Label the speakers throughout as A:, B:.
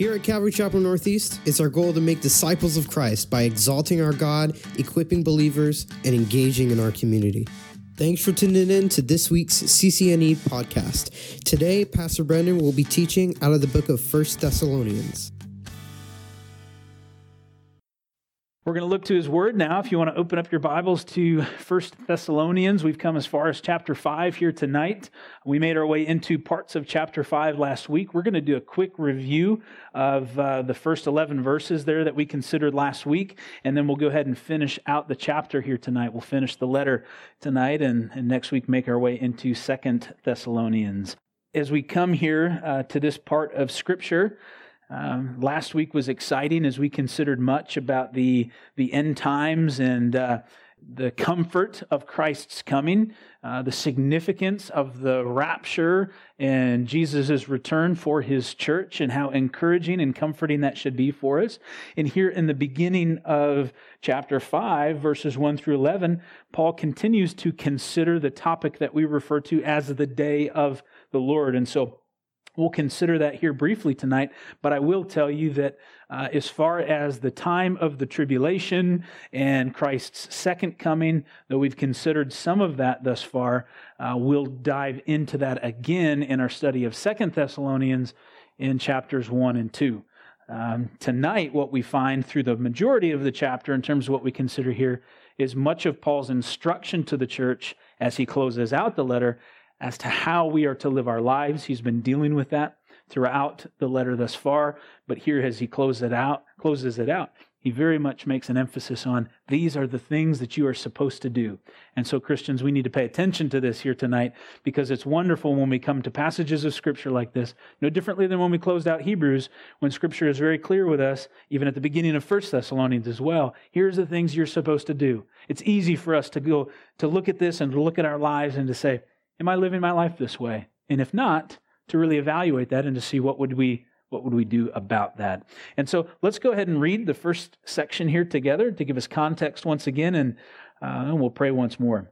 A: Here at Calvary Chapel Northeast, it's our goal to make disciples of Christ by exalting our God, equipping believers, and engaging in our community. Thanks for tuning in to this week's CCNE podcast. Today, Pastor Brendan will be teaching out of the book of First Thessalonians.
B: We're going to look to his word now. If you want to open up your Bibles to First Thessalonians, we've come as far as chapter 5 here tonight. We made our way into parts of chapter 5 last week. We're going to do a quick review of uh, the first 11 verses there that we considered last week, and then we'll go ahead and finish out the chapter here tonight. We'll finish the letter tonight, and, and next week make our way into Second Thessalonians. As we come here uh, to this part of Scripture, um, last week was exciting as we considered much about the, the end times and uh, the comfort of Christ's coming, uh, the significance of the rapture and Jesus' return for his church, and how encouraging and comforting that should be for us. And here in the beginning of chapter 5, verses 1 through 11, Paul continues to consider the topic that we refer to as the day of the Lord. And so We'll consider that here briefly tonight, but I will tell you that uh, as far as the time of the tribulation and Christ's second coming, though we've considered some of that thus far, uh, we'll dive into that again in our study of Second Thessalonians in chapters 1 and 2. Um, tonight, what we find through the majority of the chapter, in terms of what we consider here, is much of Paul's instruction to the church as he closes out the letter as to how we are to live our lives. He's been dealing with that throughout the letter thus far, but here as he closes it out, closes it out, he very much makes an emphasis on these are the things that you are supposed to do. And so Christians, we need to pay attention to this here tonight because it's wonderful when we come to passages of scripture like this, no differently than when we closed out Hebrews, when scripture is very clear with us, even at the beginning of First Thessalonians as well. Here's the things you're supposed to do. It's easy for us to go to look at this and look at our lives and to say, Am I living my life this way? And if not, to really evaluate that and to see what would we what would we do about that? And so let's go ahead and read the first section here together to give us context once again, and, uh, and we'll pray once more.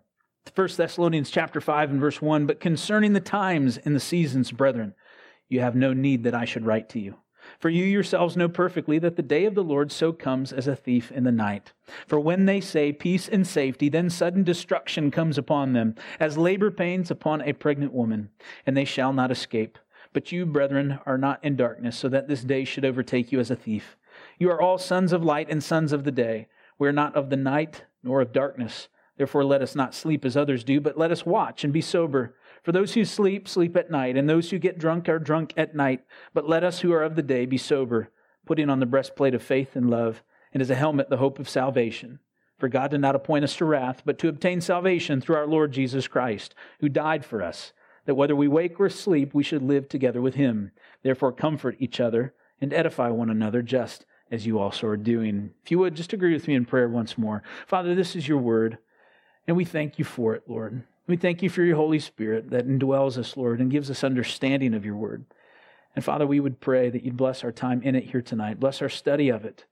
B: First Thessalonians chapter 5 and verse 1, but concerning the times and the seasons, brethren, you have no need that I should write to you. For you yourselves know perfectly that the day of the Lord so comes as a thief in the night. For when they say peace and safety, then sudden destruction comes upon them, as labor pains upon a pregnant woman, and they shall not escape. But you, brethren, are not in darkness, so that this day should overtake you as a thief. You are all sons of light and sons of the day. We are not of the night nor of darkness. Therefore, let us not sleep as others do, but let us watch and be sober. For those who sleep, sleep at night, and those who get drunk are drunk at night. But let us who are of the day be sober, putting on the breastplate of faith and love, and as a helmet the hope of salvation. For God did not appoint us to wrath, but to obtain salvation through our Lord Jesus Christ, who died for us, that whether we wake or sleep, we should live together with him. Therefore, comfort each other and edify one another, just as you also are doing. If you would, just agree with me in prayer once more. Father, this is your word, and we thank you for it, Lord. We thank you for your Holy Spirit that indwells us, Lord, and gives us understanding of your word. And Father, we would pray that you'd bless our time in it here tonight. Bless our study of it.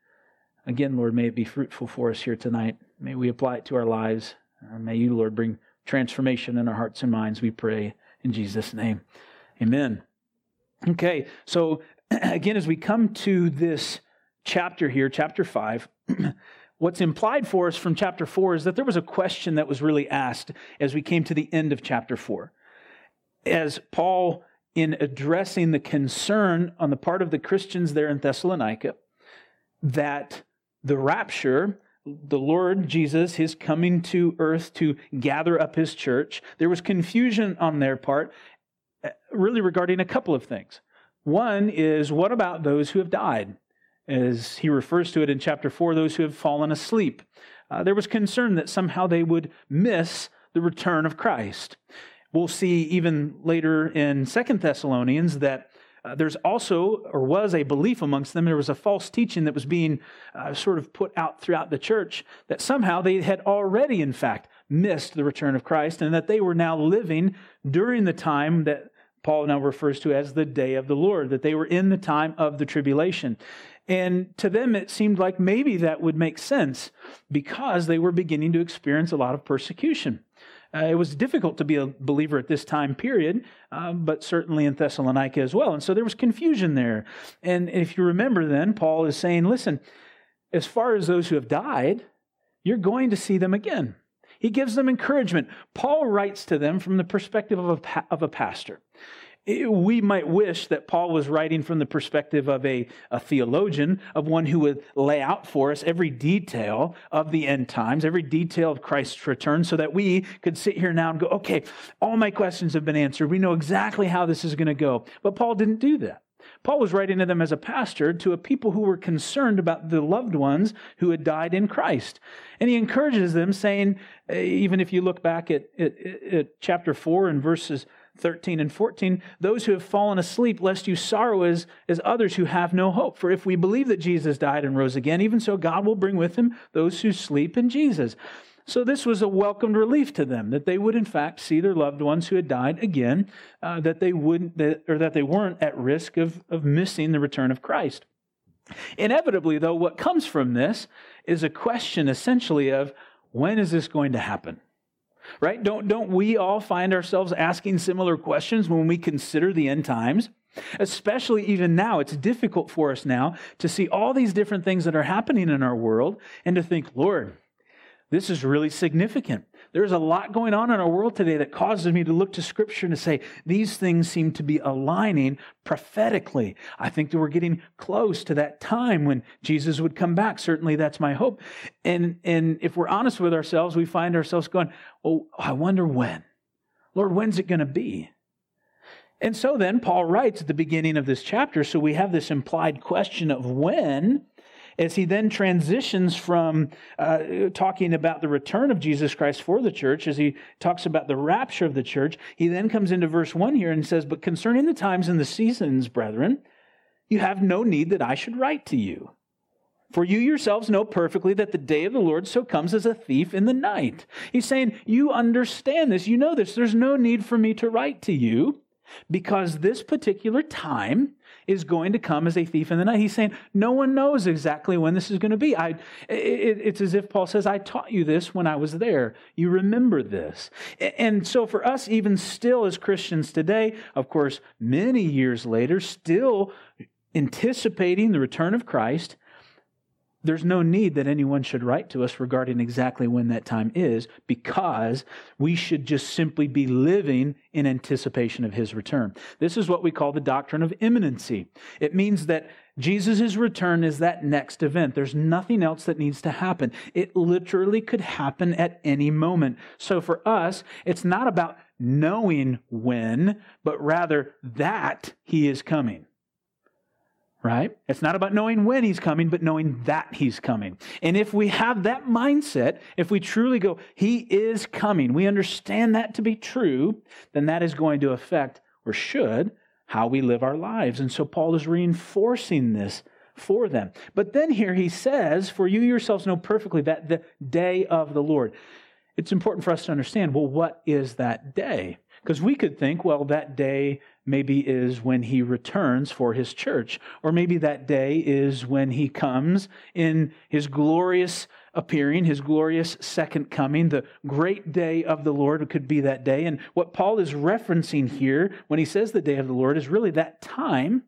B: Again, Lord, may it be fruitful for us here tonight. May we apply it to our lives. Uh, may you, Lord, bring transformation in our hearts and minds, we pray in Jesus' name. Amen. Okay, so again, as we come to this chapter here, chapter 5, What's implied for us from chapter 4 is that there was a question that was really asked as we came to the end of chapter 4. As Paul, in addressing the concern on the part of the Christians there in Thessalonica, that the rapture, the Lord Jesus, his coming to earth to gather up his church, there was confusion on their part, eh, really regarding a couple of things. One is, what about those who have died? As he refers to it in chapter 4, those who have fallen asleep. Uh, there was concern that somehow they would miss the return of Christ. We'll see even later in Second Thessalonians that uh, there's also, or was a belief amongst them, there was a false teaching that was being uh, sort of put out throughout the church that somehow they had already, in fact, missed the return of Christ and that they were now living during the time that Paul now refers to as the day of the Lord, that they were in the time of the tribulation. And to them, it seemed like maybe that would make sense because they were beginning to experience a lot of persecution. Uh, it was difficult to be a believer at this time period, uh, but certainly in Thessalonica as well. And so there was confusion there. And if you remember, then Paul is saying, listen, as far as those who have died, you're going to see them again. He gives them encouragement. Paul writes to them from the perspective of a, of a pastor we might wish that Paul was writing from the perspective of a, a, theologian, of one who would lay out for us every detail of the end times, every detail of Christ's return, so that we could sit here now and go, okay, all my questions have been answered. We know exactly how this is going to go. But Paul didn't do that. Paul was writing to them as a pastor to a people who were concerned about the loved ones who had died in Christ. And he encourages them, saying, eh, even if you look back at, at, at chapter 4 and verses 13 and 14, those who have fallen asleep, lest you sorrow as, as others who have no hope. For if we believe that Jesus died and rose again, even so God will bring with him those who sleep in Jesus. So this was a welcomed relief to them that they would in fact see their loved ones who had died again, uh, that they wouldn't, that, or that they weren't at risk of, of missing the return of Christ. Inevitably, though, what comes from this is a question essentially of when is this going to happen? Right? Don't, don't we all find ourselves asking similar questions when we consider the end times? Especially even now, it's difficult for us now to see all these different things that are happening in our world and to think, Lord, this is really significant. There's a lot going on in our world today that causes me to look to Scripture and to say, these things seem to be aligning prophetically. I think that we're getting close to that time when Jesus would come back. Certainly, that's my hope. And, and if we're honest with ourselves, we find ourselves going, oh, I wonder when. Lord, when's it going to be? And so then Paul writes at the beginning of this chapter, so we have this implied question of when as he then transitions from uh, talking about the return of Jesus Christ for the church, as he talks about the rapture of the church, he then comes into verse 1 here and says, But concerning the times and the seasons, brethren, you have no need that I should write to you. For you yourselves know perfectly that the day of the Lord so comes as a thief in the night. He's saying, You understand this, you know this. There's no need for me to write to you because this particular time is going to come as a thief in the night. He's saying, no one knows exactly when this is going to be. I, it, it's as if Paul says, I taught you this when I was there. You remember this. And so for us, even still as Christians today, of course, many years later, still anticipating the return of Christ, there's no need that anyone should write to us regarding exactly when that time is because we should just simply be living in anticipation of his return. This is what we call the doctrine of imminency. It means that Jesus' return is that next event. There's nothing else that needs to happen. It literally could happen at any moment. So for us, it's not about knowing when, but rather that he is coming right? It's not about knowing when he's coming, but knowing that he's coming. And if we have that mindset, if we truly go, he is coming, we understand that to be true, then that is going to affect, or should, how we live our lives. And so Paul is reinforcing this for them. But then here he says, For you yourselves know perfectly that the day of the Lord. It's important for us to understand well, what is that day? Because we could think, well, that day maybe is when he returns for his church. Or maybe that day is when he comes in his glorious appearing, his glorious second coming. The great day of the Lord could be that day. And what Paul is referencing here when he says the day of the Lord is really that time,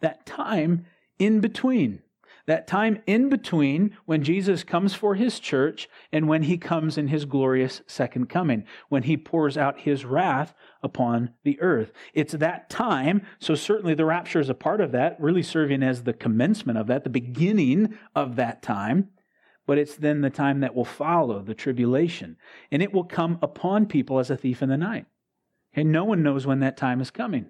B: that time in between that time in between when Jesus comes for his church and when he comes in his glorious second coming, when he pours out his wrath upon the earth. It's that time, so certainly the rapture is a part of that, really serving as the commencement of that, the beginning of that time. But it's then the time that will follow the tribulation. And it will come upon people as a thief in the night. And no one knows when that time is coming.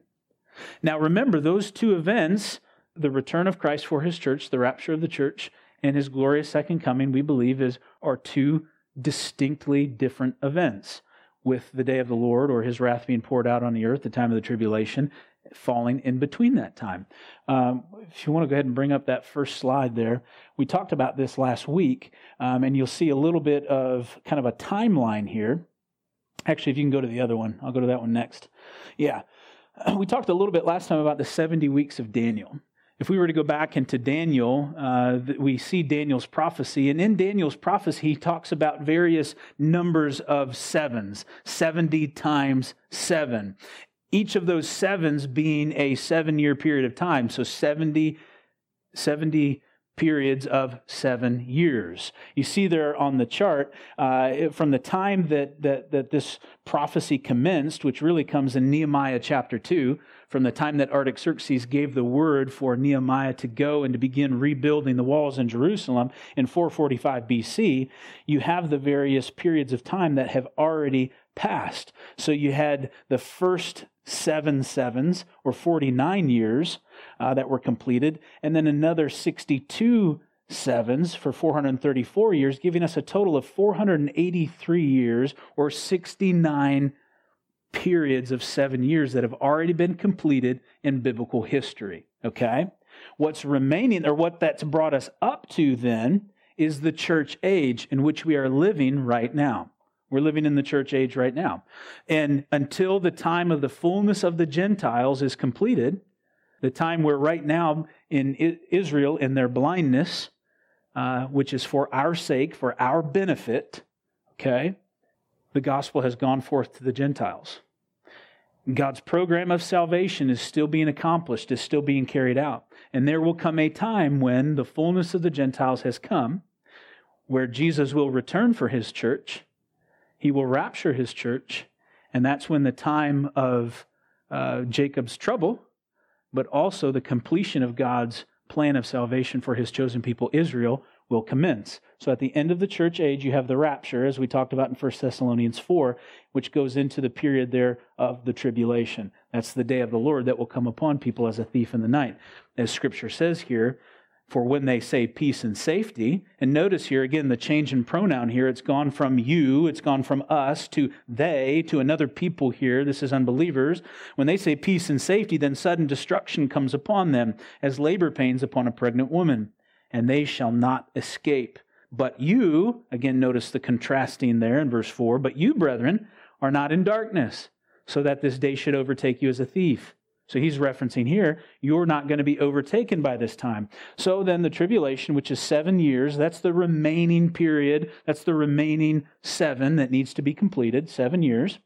B: Now remember, those two events the return of Christ for his church, the rapture of the church, and his glorious second coming, we believe, is are two distinctly different events. With the day of the Lord or his wrath being poured out on the earth, the time of the tribulation, falling in between that time. Um, if you want to go ahead and bring up that first slide there, we talked about this last week, um, and you'll see a little bit of kind of a timeline here. Actually, if you can go to the other one, I'll go to that one next. Yeah. We talked a little bit last time about the 70 weeks of Daniel. If we were to go back into Daniel, uh, we see Daniel's prophecy. And in Daniel's prophecy, he talks about various numbers of sevens 70 times seven. Each of those sevens being a seven year period of time. So 70, 70 periods of seven years. You see there on the chart, uh, from the time that, that, that this prophecy commenced, which really comes in Nehemiah chapter 2, from the time that Artaxerxes gave the word for Nehemiah to go and to begin rebuilding the walls in Jerusalem in 445 BC, you have the various periods of time that have already passed. So you had the first seven sevens, or 49 years, uh, that were completed, and then another 62 sevens for 434 years, giving us a total of 483 years, or 69 periods of seven years that have already been completed in biblical history. Okay? What's remaining, or what that's brought us up to then, is the church age in which we are living right now. We're living in the church age right now. And until the time of the fullness of the Gentiles is completed, the time where right now in Israel, in their blindness, uh, which is for our sake, for our benefit, okay, the gospel has gone forth to the Gentiles. God's program of salvation is still being accomplished, is still being carried out. And there will come a time when the fullness of the Gentiles has come, where Jesus will return for his church. He will rapture his church. And that's when the time of uh, Jacob's trouble, but also the completion of God's plan of salvation for his chosen people, Israel, will commence. So at the end of the church age, you have the rapture, as we talked about in 1 Thessalonians 4, which goes into the period there of the tribulation. That's the day of the Lord that will come upon people as a thief in the night. As scripture says here, for when they say peace and safety, and notice here again the change in pronoun here, it's gone from you, it's gone from us to they, to another people here. This is unbelievers. When they say peace and safety, then sudden destruction comes upon them as labor pains upon a pregnant woman and they shall not escape. But you, again, notice the contrasting there in verse 4, but you, brethren, are not in darkness, so that this day should overtake you as a thief. So he's referencing here, you're not going to be overtaken by this time. So then the tribulation, which is seven years, that's the remaining period, that's the remaining seven that needs to be completed, seven years.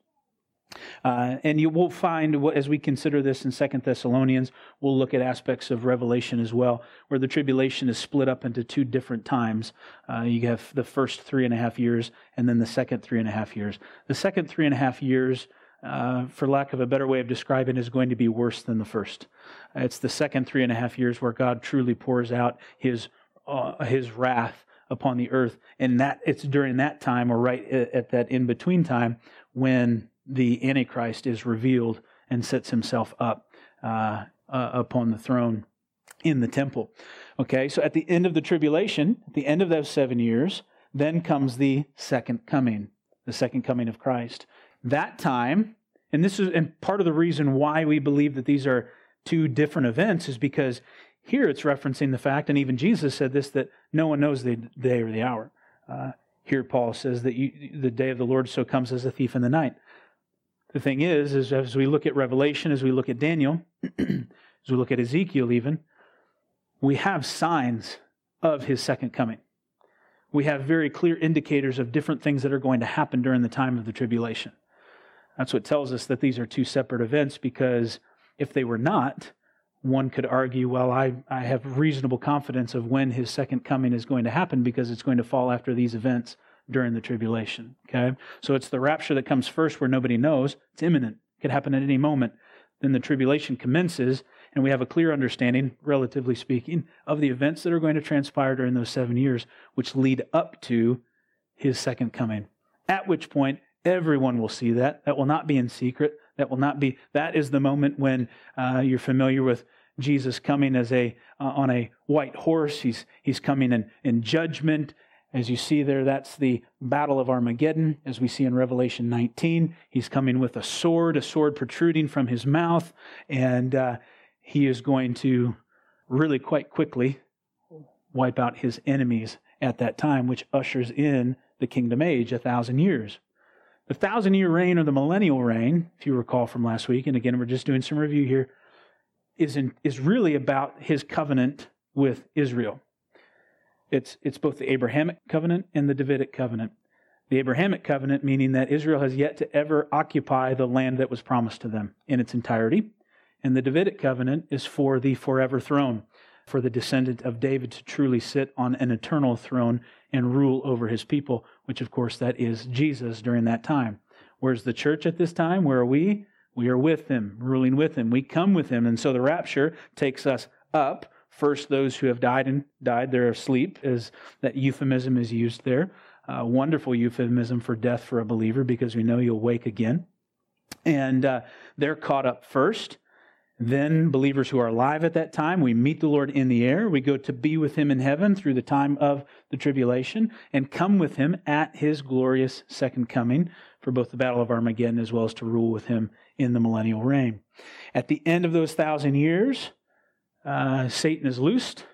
B: Uh, and you will find, as we consider this in Second Thessalonians, we'll look at aspects of Revelation as well, where the tribulation is split up into two different times. Uh, you have the first three and a half years, and then the second three and a half years. The second three and a half years, uh, for lack of a better way of describing, is going to be worse than the first. It's the second three and a half years where God truly pours out His uh, His wrath upon the earth, and that it's during that time, or right at that in between time, when the Antichrist is revealed and sets himself up uh, uh, upon the throne in the temple. Okay, so at the end of the tribulation, at the end of those seven years, then comes the second coming, the second coming of Christ. That time, and this is and part of the reason why we believe that these are two different events is because here it's referencing the fact, and even Jesus said this, that no one knows the day or the hour. Uh, here Paul says that you, the day of the Lord so comes as a thief in the night. The thing is, is as we look at Revelation, as we look at Daniel, as we look at Ezekiel even, we have signs of his second coming. We have very clear indicators of different things that are going to happen during the time of the tribulation. That's what tells us that these are two separate events because if they were not, one could argue, well, I, I have reasonable confidence of when his second coming is going to happen because it's going to fall after these events during the tribulation. Okay? So it's the rapture that comes first where nobody knows. It's imminent. It could happen at any moment. Then the tribulation commences, and we have a clear understanding, relatively speaking, of the events that are going to transpire during those seven years, which lead up to his second coming. At which point, everyone will see that. That will not be in secret. That will not be, that is the moment when uh, you're familiar with Jesus coming as a, uh, on a white horse. He's, he's coming in, in judgment as you see there, that's the Battle of Armageddon, as we see in Revelation 19. He's coming with a sword, a sword protruding from his mouth, and uh, he is going to really quite quickly wipe out his enemies at that time, which ushers in the kingdom age, a thousand years. The thousand year reign or the millennial reign, if you recall from last week, and again, we're just doing some review here, is, in, is really about his covenant with Israel. It's, it's both the Abrahamic covenant and the Davidic covenant. The Abrahamic covenant, meaning that Israel has yet to ever occupy the land that was promised to them in its entirety. And the Davidic covenant is for the forever throne, for the descendant of David to truly sit on an eternal throne and rule over his people, which of course that is Jesus during that time. Where's the church at this time? Where are we? We are with him, ruling with him. We come with him. And so the rapture takes us up. First, those who have died and died, they're asleep, as that euphemism is used there. Uh, wonderful euphemism for death for a believer because we know you'll wake again. And uh, they're caught up first. Then, believers who are alive at that time, we meet the Lord in the air. We go to be with him in heaven through the time of the tribulation and come with him at his glorious second coming for both the Battle of Armageddon as well as to rule with him in the millennial reign. At the end of those thousand years, uh, Satan is loosed.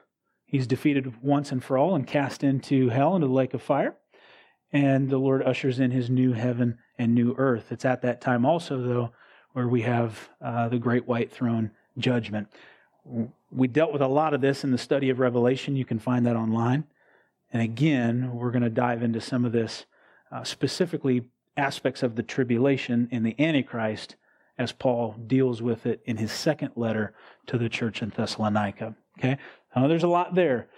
B: He's defeated once and for all and cast into hell, into the lake of fire. And the Lord ushers in his new heaven and new earth. It's at that time also, though, where we have uh, the great white throne judgment. We dealt with a lot of this in the study of Revelation. You can find that online. And again, we're going to dive into some of this, uh, specifically aspects of the tribulation in the Antichrist, as Paul deals with it in his second letter to the church in Thessalonica. Okay? Now, there's a lot there.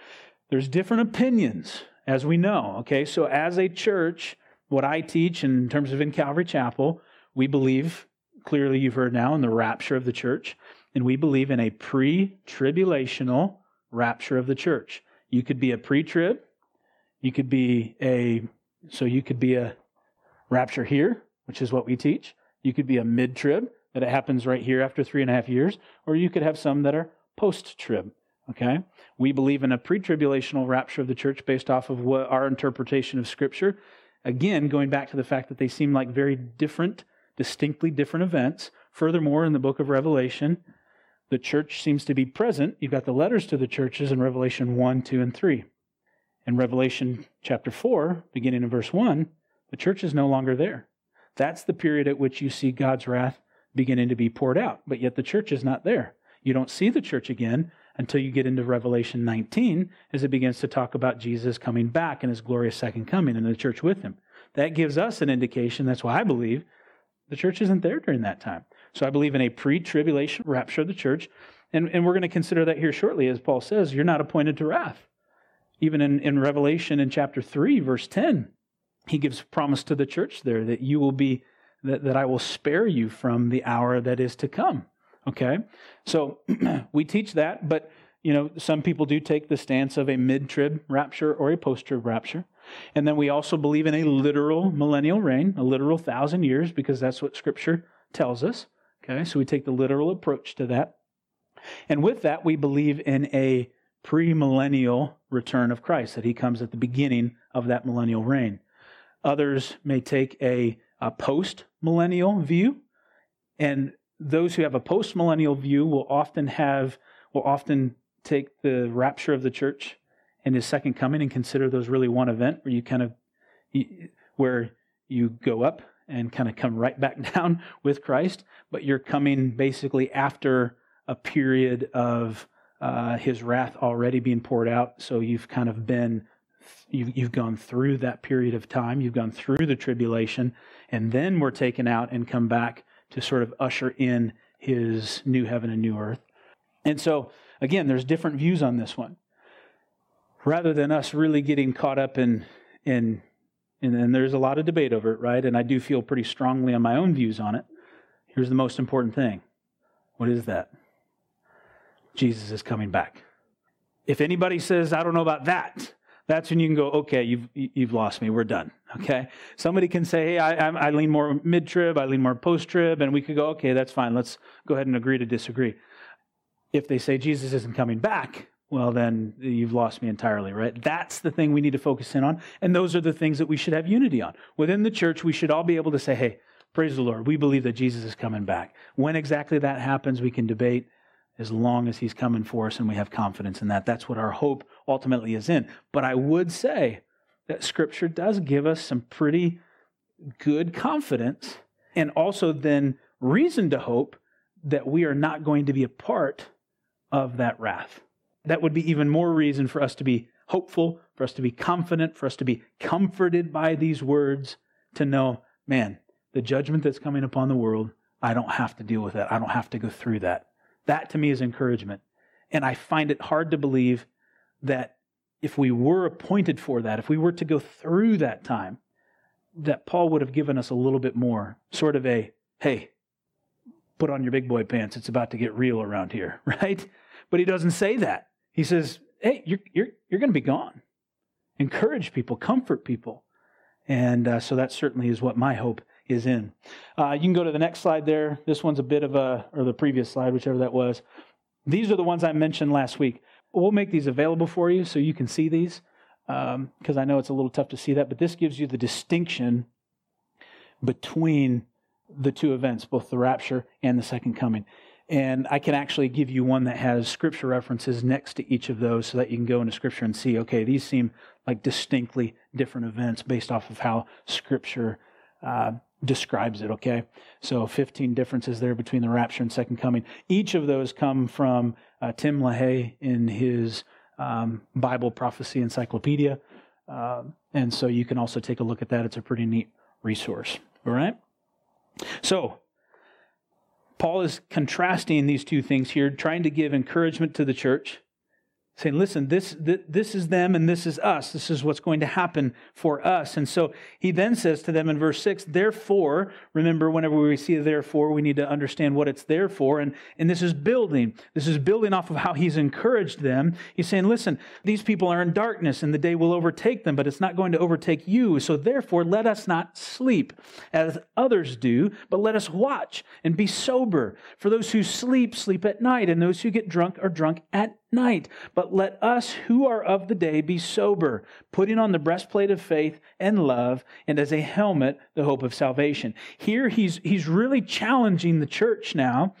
B: There's different opinions, as we know. Okay? So, as a church, what I teach in terms of in Calvary Chapel, we believe clearly you've heard now in the rapture of the church. And we believe in a pre tribulational rapture of the church. You could be a pre trib. You could be a, so you could be a rapture here, which is what we teach. You could be a mid trib, that it happens right here after three and a half years. Or you could have some that are post trib. Okay? We believe in a pre tribulational rapture of the church based off of what our interpretation of Scripture. Again, going back to the fact that they seem like very different distinctly different events. Furthermore, in the book of Revelation, the church seems to be present. You've got the letters to the churches in Revelation 1, 2, and 3. In Revelation chapter 4, beginning in verse 1, the church is no longer there. That's the period at which you see God's wrath beginning to be poured out, but yet the church is not there. You don't see the church again until you get into Revelation 19 as it begins to talk about Jesus coming back and his glorious second coming and the church with him. That gives us an indication, that's why I believe, the church isn't there during that time. So I believe in a pre tribulation rapture of the church. And, and we're going to consider that here shortly, as Paul says, you're not appointed to wrath. Even in, in Revelation in chapter 3, verse 10, he gives promise to the church there that you will be, that, that I will spare you from the hour that is to come. Okay? So we teach that, but you know, some people do take the stance of a mid trib rapture or a post trib rapture. And then we also believe in a literal millennial reign, a literal thousand years, because that's what Scripture tells us. Okay, so we take the literal approach to that. And with that, we believe in a premillennial return of Christ, that he comes at the beginning of that millennial reign. Others may take a, a post millennial view, and those who have a post millennial view will often have, will often take the rapture of the church and his second coming and consider those really one event where you kind of where you go up and kind of come right back down with Christ, but you're coming basically after a period of uh, his wrath already being poured out. So you've kind of been you've, you've gone through that period of time. You've gone through the tribulation, and then we're taken out and come back to sort of usher in his new heaven and new earth. And so again, there's different views on this one rather than us really getting caught up in in and, there's a lot of debate over it, right? And I do feel pretty strongly on my own views on it. Here's the most important thing. What is that? Jesus is coming back. If anybody says, I don't know about that, that's when you can go, okay, you've, you've lost me. We're done. Okay. Somebody can say, hey, I, I lean more mid trib, I lean more post trib, and we could go, okay, that's fine. Let's go ahead and agree to disagree. If they say Jesus isn't coming back, well, then you've lost me entirely, right? That's the thing we need to focus in on. And those are the things that we should have unity on. Within the church, we should all be able to say, hey, praise the Lord. We believe that Jesus is coming back. When exactly that happens, we can debate as long as he's coming for us and we have confidence in that. That's what our hope ultimately is in. But I would say that scripture does give us some pretty good confidence and also then reason to hope that we are not going to be a part of that wrath. That would be even more reason for us to be hopeful, for us to be confident, for us to be comforted by these words, to know, man, the judgment that's coming upon the world, I don't have to deal with that. I don't have to go through that. That to me is encouragement. And I find it hard to believe that if we were appointed for that, if we were to go through that time, that Paul would have given us a little bit more, sort of a, hey, put on your big boy pants. It's about to get real around here, right? But he doesn't say that. He says, hey, you're, you're, you're going to be gone. Encourage people, comfort people. And uh, so that certainly is what my hope is in. Uh, you can go to the next slide there. This one's a bit of a, or the previous slide, whichever that was. These are the ones I mentioned last week. We'll make these available for you so you can see these because um, I know it's a little tough to see that, but this gives you the distinction between the two events, both the rapture and the second coming. And I can actually give you one that has scripture references next to each of those so that you can go into scripture and see, okay, these seem like distinctly different events based off of how scripture uh, describes it, okay? So 15 differences there between the rapture and second coming. Each of those come from uh, Tim LaHaye in his um, Bible Prophecy Encyclopedia. Uh, and so you can also take a look at that. It's a pretty neat resource. All right? So, Paul is contrasting these two things here, trying to give encouragement to the church saying, listen, this, this is them and this is us. This is what's going to happen for us. And so he then says to them in verse 6, therefore, remember, whenever we see therefore, we need to understand what it's there for. And, and this is building. This is building off of how he's encouraged them. He's saying, listen, these people are in darkness and the day will overtake them, but it's not going to overtake you. So therefore, let us not sleep as others do, but let us watch and be sober. For those who sleep, sleep at night, and those who get drunk are drunk at night. But let us who are of the day be sober, putting on the breastplate of faith and love, and as a helmet, the hope of salvation. Here he's, he's really challenging the church now.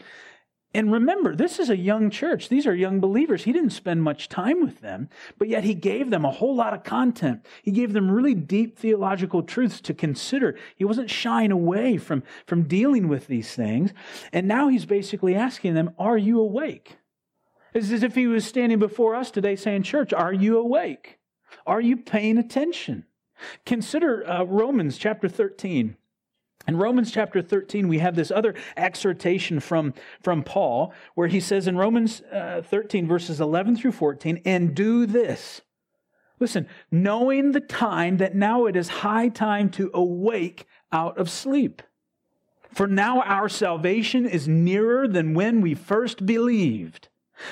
B: And remember, this is a young church. These are young believers. He didn't spend much time with them, but yet he gave them a whole lot of content. He gave them really deep theological truths to consider. He wasn't shying away from, from dealing with these things. And now he's basically asking them, Are you awake? It's as if he was standing before us today saying, Church, are you awake? Are you paying attention? Consider uh, Romans chapter 13. In Romans chapter 13, we have this other exhortation from, from Paul where he says in Romans uh, 13, verses 11 through 14, and do this. Listen, knowing the time that now it is high time to awake out of sleep. For now our salvation is nearer than when we first believed.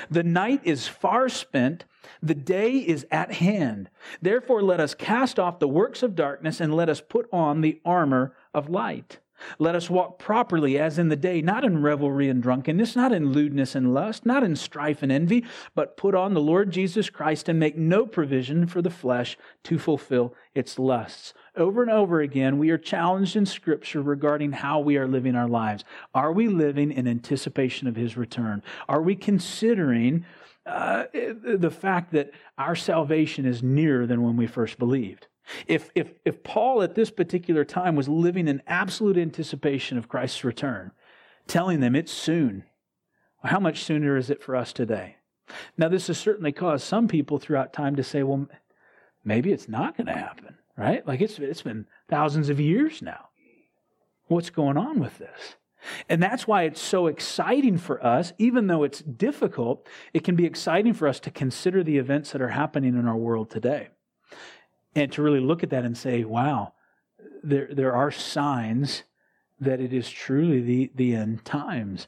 B: The night is far spent, the day is at hand. Therefore, let us cast off the works of darkness and let us put on the armor of light. Let us walk properly as in the day, not in revelry and drunkenness, not in lewdness and lust, not in strife and envy, but put on the Lord Jesus Christ and make no provision for the flesh to fulfill its lusts. Over and over again, we are challenged in Scripture regarding how we are living our lives. Are we living in anticipation of His return? Are we considering uh, the fact that our salvation is nearer than when we first believed? If, if, if Paul at this particular time was living in absolute anticipation of Christ's return, telling them it's soon, how much sooner is it for us today? Now, this has certainly caused some people throughout time to say, well, maybe it's not going to happen right? Like it's, it's been thousands of years now. What's going on with this? And that's why it's so exciting for us, even though it's difficult, it can be exciting for us to consider the events that are happening in our world today. And to really look at that and say, wow, there, there are signs that it is truly the, the end times.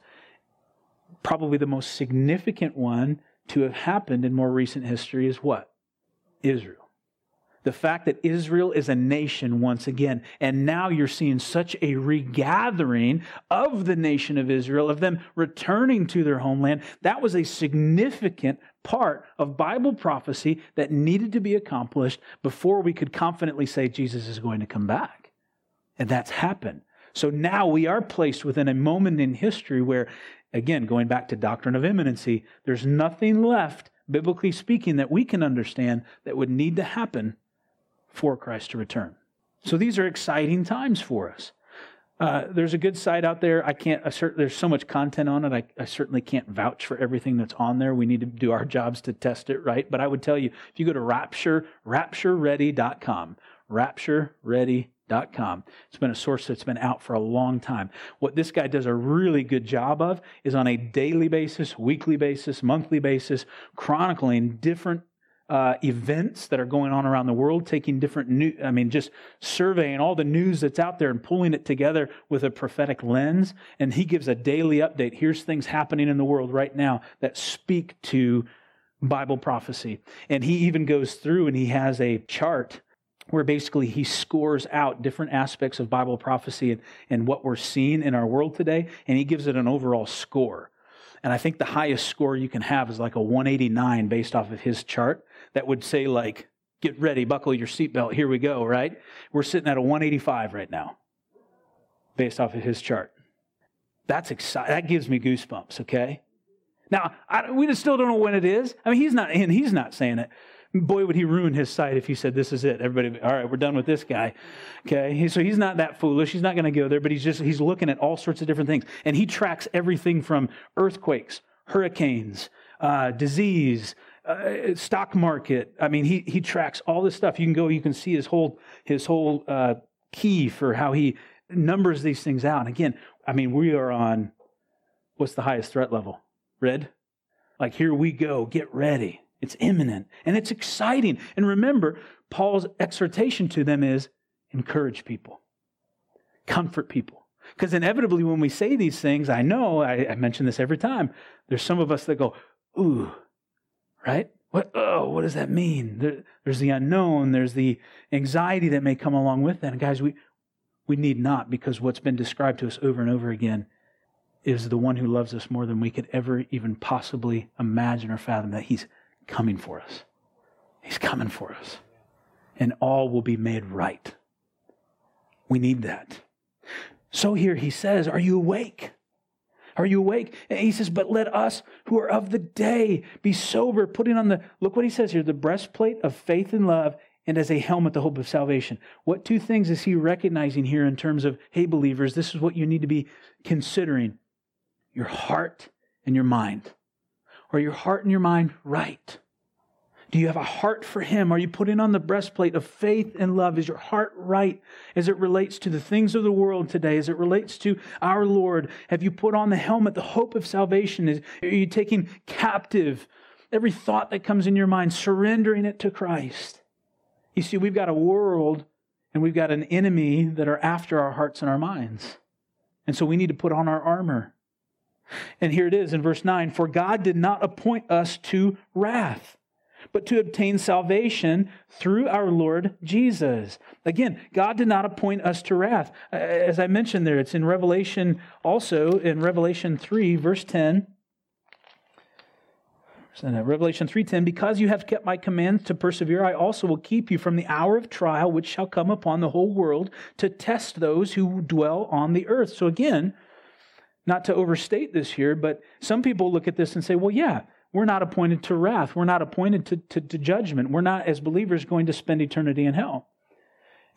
B: Probably the most significant one to have happened in more recent history is what? Israel the fact that Israel is a nation once again. And now you're seeing such a regathering of the nation of Israel, of them returning to their homeland. That was a significant part of Bible prophecy that needed to be accomplished before we could confidently say Jesus is going to come back. And that's happened. So now we are placed within a moment in history where, again, going back to doctrine of imminency, there's nothing left, biblically speaking, that we can understand that would need to happen for Christ to return. So these are exciting times for us. Uh, there's a good site out there. I can't. Assert, there's so much content on it. I, I, certainly can't vouch for everything that's on there. We need to do our jobs to test it right. But I would tell you, if you go to Rapture, RaptureReady.com, RaptureReady.com. It's been a source that's been out for a long time. What this guy does a really good job of is on a daily basis, weekly basis, monthly basis, chronicling different uh, events that are going on around the world, taking different new, I mean, just surveying all the news that's out there and pulling it together with a prophetic lens. And he gives a daily update. Here's things happening in the world right now that speak to Bible prophecy. And he even goes through and he has a chart where basically he scores out different aspects of Bible prophecy and, and what we're seeing in our world today. And he gives it an overall score. And I think the highest score you can have is like a 189 based off of his chart that would say, like, get ready, buckle your seatbelt, here we go, right? We're sitting at a 185 right now based off of his chart. That's exciting. That gives me goosebumps, okay? Now, I, we just still don't know when it is. I mean, he's not, and he's not saying it. Boy, would he ruin his site if he said, This is it. Everybody, all right, we're done with this guy. Okay. So he's not that foolish. He's not going to go there, but he's just, he's looking at all sorts of different things. And he tracks everything from earthquakes, hurricanes, uh, disease, uh, stock market. I mean, he, he tracks all this stuff. You can go, you can see his whole, his whole uh, key for how he numbers these things out. And again, I mean, we are on what's the highest threat level? Red? Like, here we go, get ready. It's imminent and it's exciting. And remember, Paul's exhortation to them is encourage people, comfort people. Because inevitably, when we say these things, I know, I, I, mention this every time, there's some of us that go, ooh, right? What, oh, what does that mean? There, there's the unknown, there's the anxiety that may come along with that. And guys, we, we need not, because what's been described to us over and over again is the one who loves us more than we could ever even possibly imagine or fathom that he's coming for us. He's coming for us. And all will be made right. We need that. So here he says, Are you awake? Are you awake? And he says, But let us who are of the day be sober, putting on the, look what he says here, the breastplate of faith and love, and as a helmet, the hope of salvation. What two things is he recognizing here in terms of, hey, believers, this is what you need to be considering your heart and your mind. Are your heart and your mind right? Do you have a heart for Him? Are you putting on the breastplate of faith and love? Is your heart right as it relates to the things of the world today, as it relates to our Lord? Have you put on the helmet, the hope of salvation? Is, are you taking captive every thought that comes in your mind, surrendering it to Christ? You see, we've got a world and we've got an enemy that are after our hearts and our minds. And so we need to put on our armor. And here it is in verse 9 For God did not appoint us to wrath, but to obtain salvation through our Lord Jesus. Again, God did not appoint us to wrath. As I mentioned there, it's in Revelation also, in Revelation 3, verse 10. Revelation 3:10 because you have kept my commands to persevere I also will keep you from the hour of trial which shall come upon the whole world to test those who dwell on the earth. So again, not to overstate this here, but some people look at this and say, well, yeah, we're not appointed to wrath. We're not appointed to, to, to judgment. We're not, as believers, going to spend eternity in hell.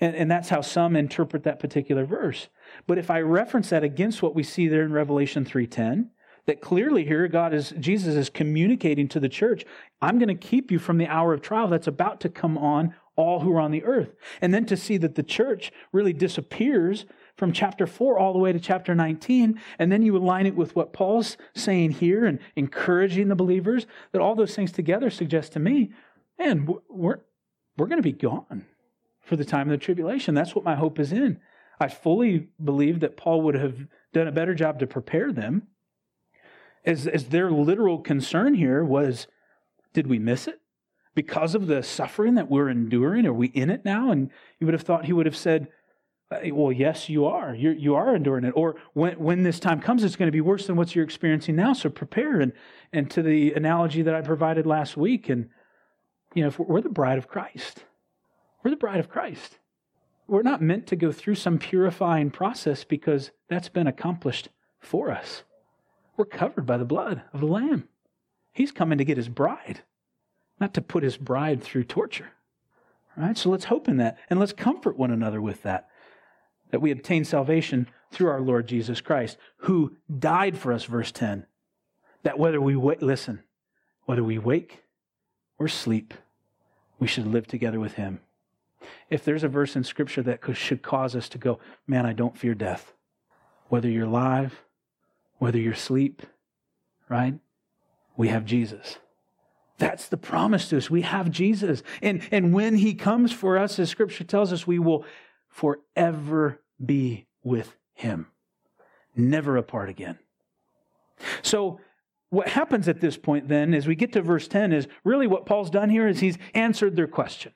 B: And, and that's how some interpret that particular verse. But if I reference that against what we see there in Revelation 3.10, that clearly here God is, Jesus is communicating to the church, I'm going to keep you from the hour of trial that's about to come on all who are on the earth. And then to see that the church really disappears from chapter 4 all the way to chapter 19, and then you align it with what Paul's saying here and encouraging the believers, that all those things together suggest to me, man, we're, we're going to be gone for the time of the tribulation. That's what my hope is in. I fully believe that Paul would have done a better job to prepare them. As, as their literal concern here was, did we miss it? Because of the suffering that we're enduring, are we in it now? And you would have thought he would have said, Uh, well, yes, you are. You're, you are enduring it. Or when, when this time comes, it's going to be worse than what you're experiencing now. So prepare. And, and to the analogy that I provided last week, and you know, if we're the bride of Christ, we're the bride of Christ. We're not meant to go through some purifying process because that's been accomplished for us. We're covered by the blood of the Lamb. He's coming to get his bride, not to put his bride through torture. Right? So let's hope in that and let's comfort one another with that. That we obtain salvation through our Lord Jesus Christ, who died for us, verse 10. That whether we wait, listen, whether we wake or sleep, we should live together with him. If there's a verse in Scripture that should cause us to go, man, I don't fear death, whether you're alive, whether you're asleep, right? We have Jesus. That's the promise to us. We have Jesus. And, and when he comes for us, as Scripture tells us, we will forever be with him, never apart again. So, what happens at this point then, as we get to verse 10, is really what Paul's done here is he's answered their question.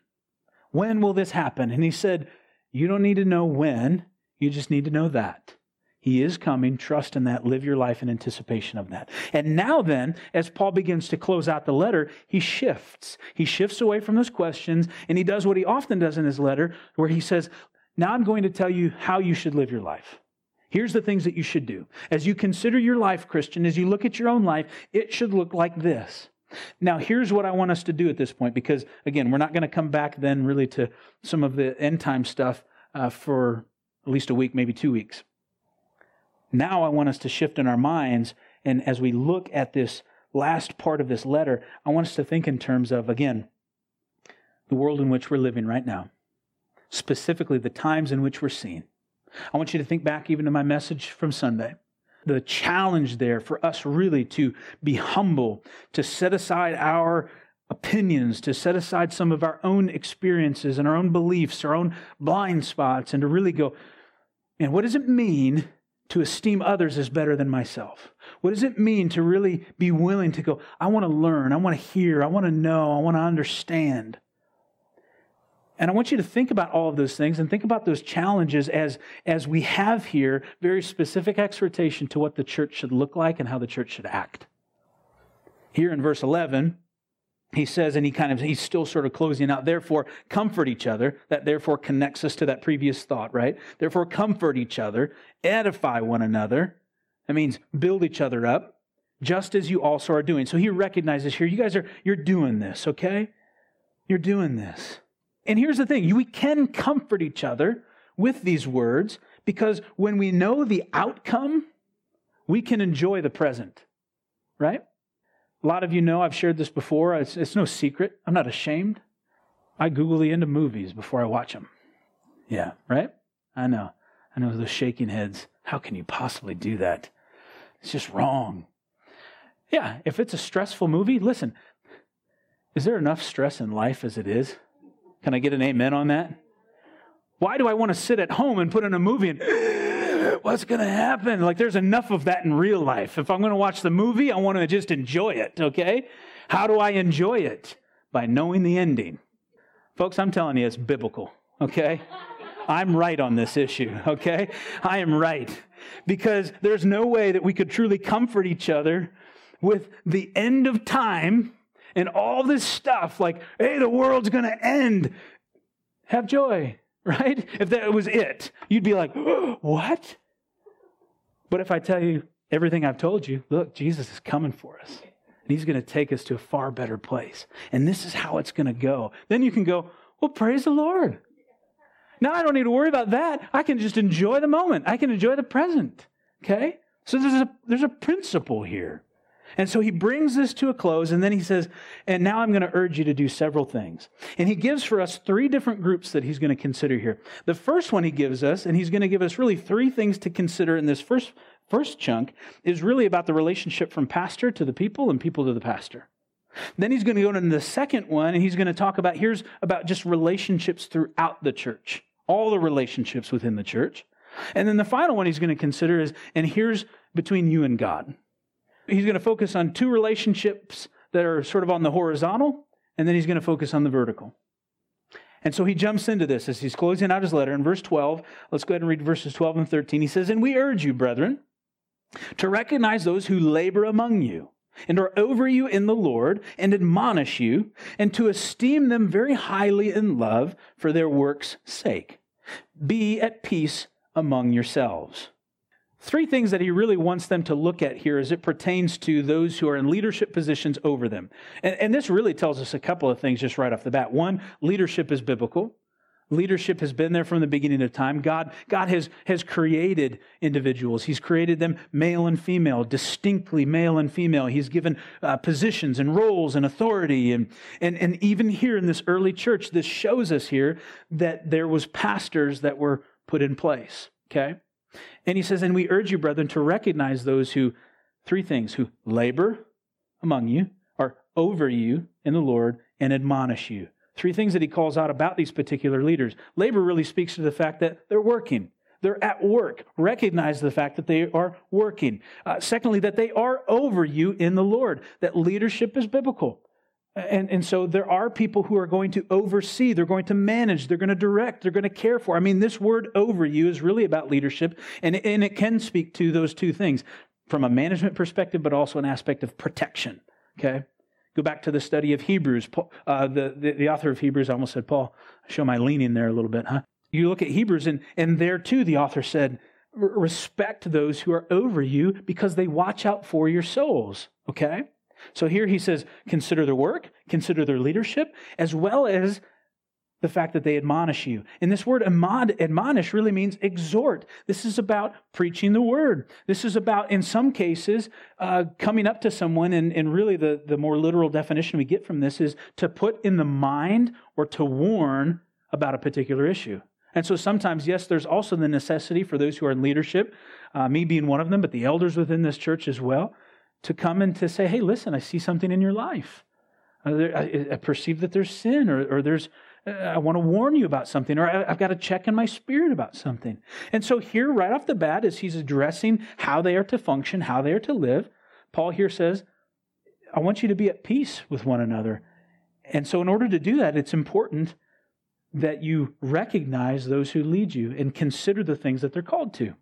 B: When will this happen? And he said, You don't need to know when, you just need to know that. He is coming. Trust in that. Live your life in anticipation of that. And now, then, as Paul begins to close out the letter, he shifts. He shifts away from those questions, and he does what he often does in his letter, where he says, Now I'm going to tell you how you should live your life. Here's the things that you should do. As you consider your life, Christian, as you look at your own life, it should look like this. Now, here's what I want us to do at this point, because again, we're not going to come back then really to some of the end time stuff uh, for at least a week, maybe two weeks. Now, I want us to shift in our minds, and as we look at this last part of this letter, I want us to think in terms of, again, the world in which we're living right now, specifically the times in which we're seen. I want you to think back even to my message from Sunday the challenge there for us really to be humble, to set aside our opinions, to set aside some of our own experiences and our own beliefs, our own blind spots, and to really go, and what does it mean to esteem others as better than myself? What does it mean to really be willing to go, I want to learn, I want to hear, I want to know, I want to understand? And I want you to think about all of those things and think about those challenges as, as we have here very specific exhortation to what the church should look like and how the church should act. Here in verse 11, he says, and he kind of, he's still sort of closing out, therefore, comfort each other. That therefore connects us to that previous thought, right? Therefore, comfort each other, edify one another. That means build each other up, just as you also are doing. So he recognizes here, you guys are, you're doing this, okay? You're doing this. And here's the thing we can comfort each other with these words because when we know the outcome, we can enjoy the present, right? A lot of you know I've shared this before. It's, it's no secret. I'm not ashamed. I Google the end of movies before I watch them. Yeah, right? I know. I know those shaking heads. How can you possibly do that? It's just wrong. Yeah, if it's a stressful movie, listen, is there enough stress in life as it is? Can I get an amen on that? Why do I want to sit at home and put in a movie and what's going to happen? Like there's enough of that in real life. If I'm going to watch the movie, I want to just enjoy it, okay? How do I enjoy it? By knowing the ending. Folks, I'm telling you, it's biblical, okay? I'm right on this issue, okay? I am right. Because there's no way that we could truly comfort each other with the end of time and all this stuff like, hey, the world's going to end. Have joy, right? If that was it, you'd be like, what? But if I tell you everything I've told you, look, Jesus is coming for us. And he's going to take us to a far better place. And this is how it's going to go. Then you can go, well, praise the Lord. Now I don't need to worry about that. I can just enjoy the moment. I can enjoy the present. Okay? So there's a, there's a principle here. And so he brings this to a close, and then he says, And now I'm going to urge you to do several things. And he gives for us three different groups that he's going to consider here. The first one he gives us, and he's going to give us really three things to consider in this first, first chunk, is really about the relationship from pastor to the people and people to the pastor. Then he's going to go into the second one, and he's going to talk about here's about just relationships throughout the church, all the relationships within the church. And then the final one he's going to consider is, and here's between you and God he's going to focus on two relationships that are sort of on the horizontal, and then he's going to focus on the vertical. And so he jumps into this as he's closing out his letter in verse 12. Let's go ahead and read verses 12 and 13. He says, And we urge you, brethren, to recognize those who labor among you and are over you in the Lord and admonish you, and to esteem them very highly in love for their work's sake. Be at peace among yourselves. Three things that he really wants them to look at here as it pertains to those who are in leadership positions over them. And, and, this really tells us a couple of things just right off the bat. One, leadership is biblical. Leadership has been there from the beginning of time. God, God has, has created individuals. He's created them male and female, distinctly male and female. He's given uh, positions and roles and authority. And, and, and even here in this early church, this shows us here that there was pastors that were put in place. Okay? And he says, and we urge you, brethren, to recognize those who, three things, who labor among you, are over you in the Lord, and admonish you. Three things that he calls out about these particular leaders. Labor really speaks to the fact that they're working. They're at work. Recognize the fact that they are working. Uh, secondly, that they are over you in the Lord, that leadership is biblical. And, and so there are people who are going to oversee, they're going to manage, they're going to direct, they're going to care for. I mean, this word over you is really about leadership, and, and it can speak to those two things from a management perspective, but also an aspect of protection. Okay? Go back to the study of Hebrews. Uh, the, the, the, author of Hebrews, I almost said Paul. Show my leaning there a little bit, huh? You look at Hebrews, and, and there too, the author said, respect those who are over you because they watch out for your souls. Okay? So here he says, consider their work, consider their leadership, as well as the fact that they admonish you. And this word admonish really means exhort. This is about preaching the word. This is about, in some cases, uh, coming up to someone, and, and really the, the more literal definition we get from this is to put in the mind or to warn about a particular issue. And so sometimes, yes, there's also the necessity for those who are in leadership, uh, me being one of them, but the elders within this church as well, to come and to say, hey, listen, I see something in your life. Uh, I, perceive that there's sin or, or there's I want to warn you about something, or I've got to check in my spirit about something. And so, here, right off the bat, as he's addressing how they are to function, how they are to live, Paul here says, I want you to be at peace with one another. And so, in order to do that, it's important that you recognize those who lead you and consider the things that they're called to.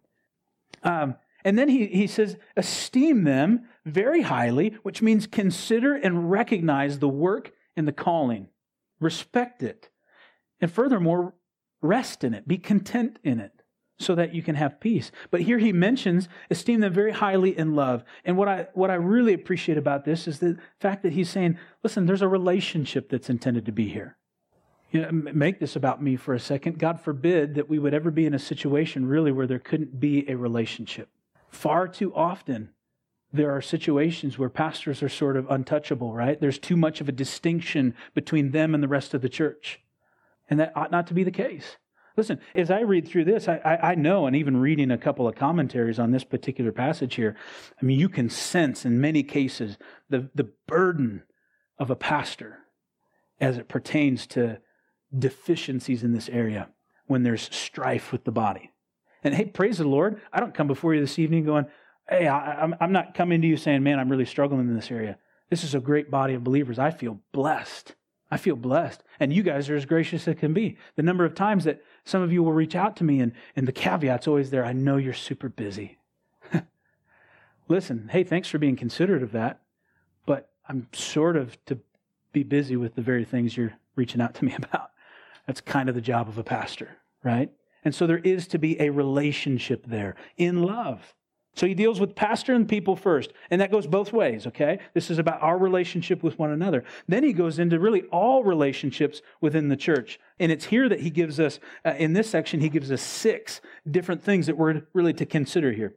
B: Um, and then he, he says, esteem them very highly, which means consider and recognize the work and the calling. Respect it. And furthermore, rest in it, be content in it so that you can have peace. But here he mentions esteem them very highly in love. And what I what I really appreciate about this is the fact that he's saying, listen, there's a relationship that's intended to be here. You know, make this about me for a second. God forbid that we would ever be in a situation really where there couldn't be a relationship. Far too often there are situations where pastors are sort of untouchable, right? There's too much of a distinction between them and the rest of the church. And that ought not to be the case. Listen, as I read through this, I, I, I, know, and even reading a couple of commentaries on this particular passage here, I mean, you can sense in many cases the, the burden of a pastor as it pertains to deficiencies in this area when there's strife with the body. And hey, praise the Lord, I don't come before you this evening going, hey, I, I'm, I'm not coming to you saying, man, I'm really struggling in this area. This is a great body of believers. I feel blessed. I feel blessed. And you guys are as gracious as can be. The number of times that some of you will reach out to me, and, and the caveat's always there I know you're super busy. Listen, hey, thanks for being considerate of that, but I'm sort of to be busy with the very things you're reaching out to me about. That's kind of the job of a pastor, right? And so there is to be a relationship there in love. So he deals with pastor and people first. And that goes both ways, okay? This is about our relationship with one another. Then he goes into really all relationships within the church. And it's here that he gives us, uh, in this section, he gives us six different things that we're really to consider here.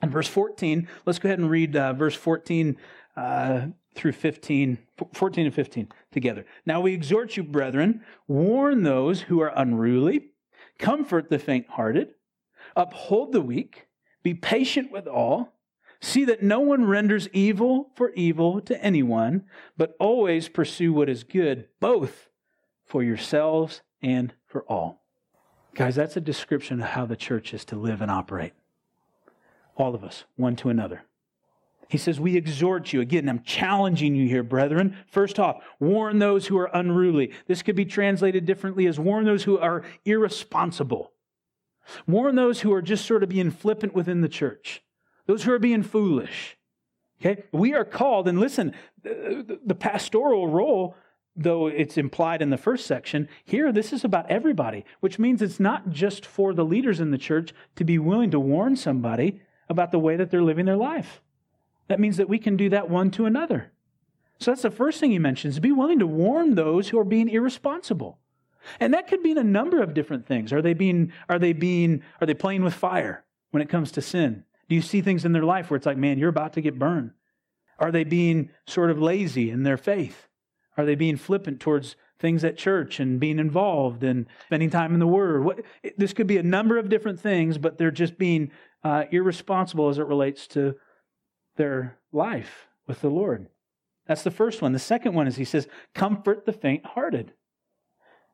B: In verse 14, let's go ahead and read uh, verse 14 uh, through 15, 14 and 15 together. Now we exhort you, brethren, warn those who are unruly, comfort the faint hearted, uphold the weak be patient with all. See that no one renders evil for evil to anyone, but always pursue what is good, both for yourselves and for all. Guys, that's a description of how the church is to live and operate. All of us, one to another. He says, We exhort you. Again, I'm challenging you here, brethren. First off, warn those who are unruly. This could be translated differently as warn those who are irresponsible. Warn those who are just sort of being flippant within the church, those who are being foolish. Okay? We are called, and listen, the, pastoral role, though it's implied in the first section, here this is about everybody, which means it's not just for the leaders in the church to be willing to warn somebody about the way that they're living their life. That means that we can do that one to another. So that's the first thing he mentions be willing to warn those who are being irresponsible. And that could mean a number of different things. Are they being are they being are they playing with fire when it comes to sin? Do you see things in their life where it's like, man, you're about to get burned? Are they being sort of lazy in their faith? Are they being flippant towards things at church and being involved and spending time in the Word? What, this could be a number of different things, but they're just being uh, irresponsible as it relates to their life with the Lord. That's the first one. The second one is he says, comfort the faint hearted.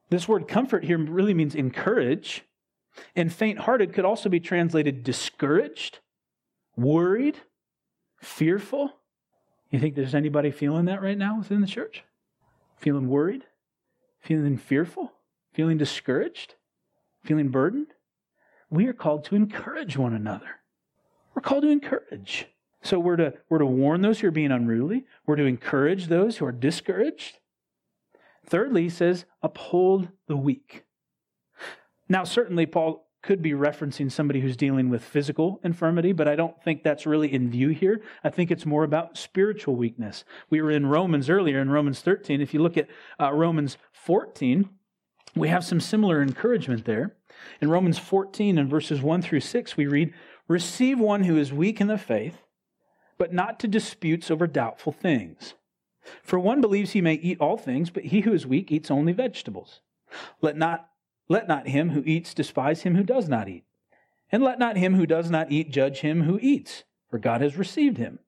B: This word comfort here really means encourage. And faint hearted could also be translated discouraged, worried, fearful. You think there's anybody feeling that right now within the church? Feeling worried? Feeling fearful? Feeling discouraged? Feeling burdened? We are called to encourage one another. We're called to encourage. So we're to, we're to warn those who are being unruly. We're to encourage those who are discouraged. Thirdly, he says, uphold the weak. Now, certainly, Paul could be referencing somebody who's dealing with physical infirmity, but I don't think that's really in view here. I think it's more about spiritual weakness. We were in Romans earlier, in Romans 13. If you look at uh, Romans 14, we have some similar encouragement there. In Romans 14 and verses 1 through 6, we read, Receive one who is weak in the faith, but not to disputes over doubtful things. For one believes he may eat all things, but he who is weak eats only vegetables. Let not, let not him who eats despise him who does not eat. And let not him who does not eat judge him who eats, for God has received him.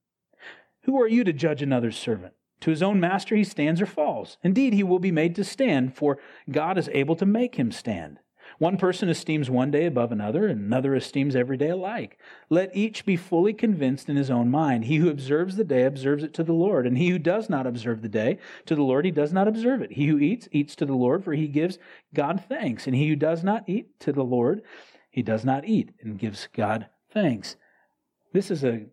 B: Who are you to judge another's servant? To his own master he stands or falls. Indeed, he will be made to stand, for God is able to make him stand. One person esteems one day above another, and another esteems every day alike. Let each be fully convinced in his own mind. He who observes the day observes it to the Lord, and he who does not observe the day to the Lord, he does not observe it. He who eats, eats to the Lord, for he gives God thanks. And he who does not eat to the Lord, he does not eat and gives God thanks. This is an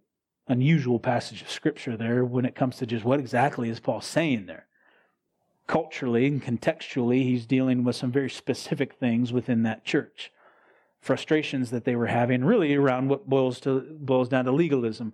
B: unusual passage of scripture there when it comes to just what exactly is Paul saying there culturally and contextually, he's dealing with some very specific things within that church. Frustrations that they were having, really around what boils to boils down to legalism.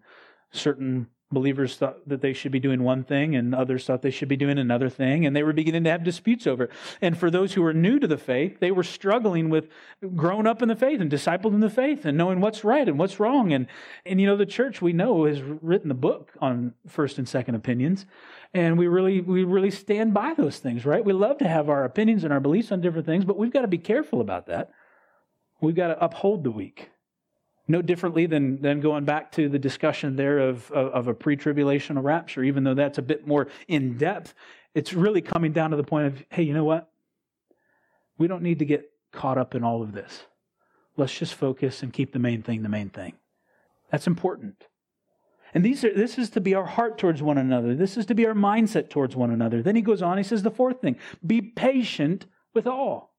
B: Certain believers thought that they should be doing one thing, and others thought they should be doing another thing, and they were beginning to have disputes over it. And for those who were new to the faith, they were struggling with growing up in the faith and discipled in the faith and knowing what's right and what's wrong. And and you know, the church we know has written the book on first and second opinions and we really we really stand by those things right we love to have our opinions and our beliefs on different things but we've got to be careful about that we've got to uphold the weak no differently than, than going back to the discussion there of, of, of a pre-tribulational rapture even though that's a bit more in depth it's really coming down to the point of hey you know what we don't need to get caught up in all of this let's just focus and keep the main thing the main thing that's important and these are, this is to be our heart towards one another. This is to be our mindset towards one another. Then he goes on, he says the fourth thing be patient with all.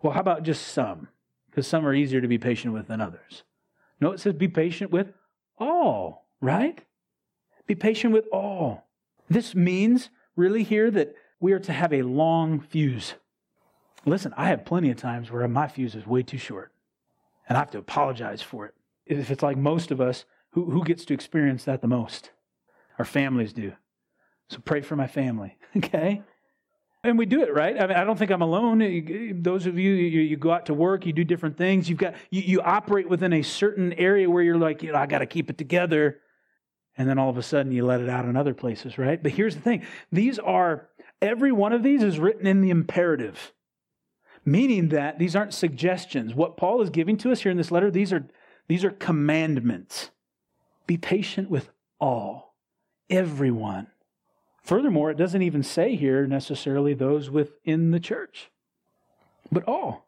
B: Well, how about just some? Because some are easier to be patient with than others. No, it says be patient with all, right? Be patient with all. This means really here that we are to have a long fuse. Listen, I have plenty of times where my fuse is way too short, and I have to apologize for it. If it's like most of us, who, who gets to experience that the most? Our families do. So pray for my family, okay? And we do it, right? I mean, I don't think I'm alone. Those of you, you, you go out to work, you do different things. You've got, you, you operate within a certain area where you're like, you know, I got to keep it together. And then all of a sudden you let it out in other places, right? But here's the thing these are, every one of these is written in the imperative, meaning that these aren't suggestions. What Paul is giving to us here in this letter, these are, these are commandments. Be patient with all, everyone. Furthermore, it doesn't even say here necessarily those within the church, but all.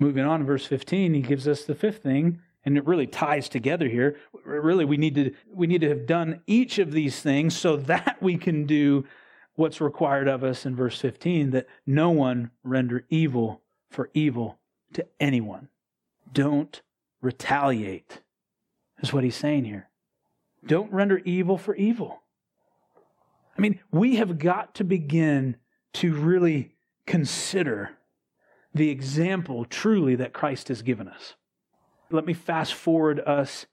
B: Moving on, verse 15, he gives us the fifth thing, and it really ties together here. Really, we need to we need to have done each of these things so that we can do what's required of us in verse 15 that no one render evil for evil to anyone. Don't retaliate, is what he's saying here. Don't render evil for evil. I mean, we have got to begin to really consider the example truly that Christ has given us. Let me fast forward us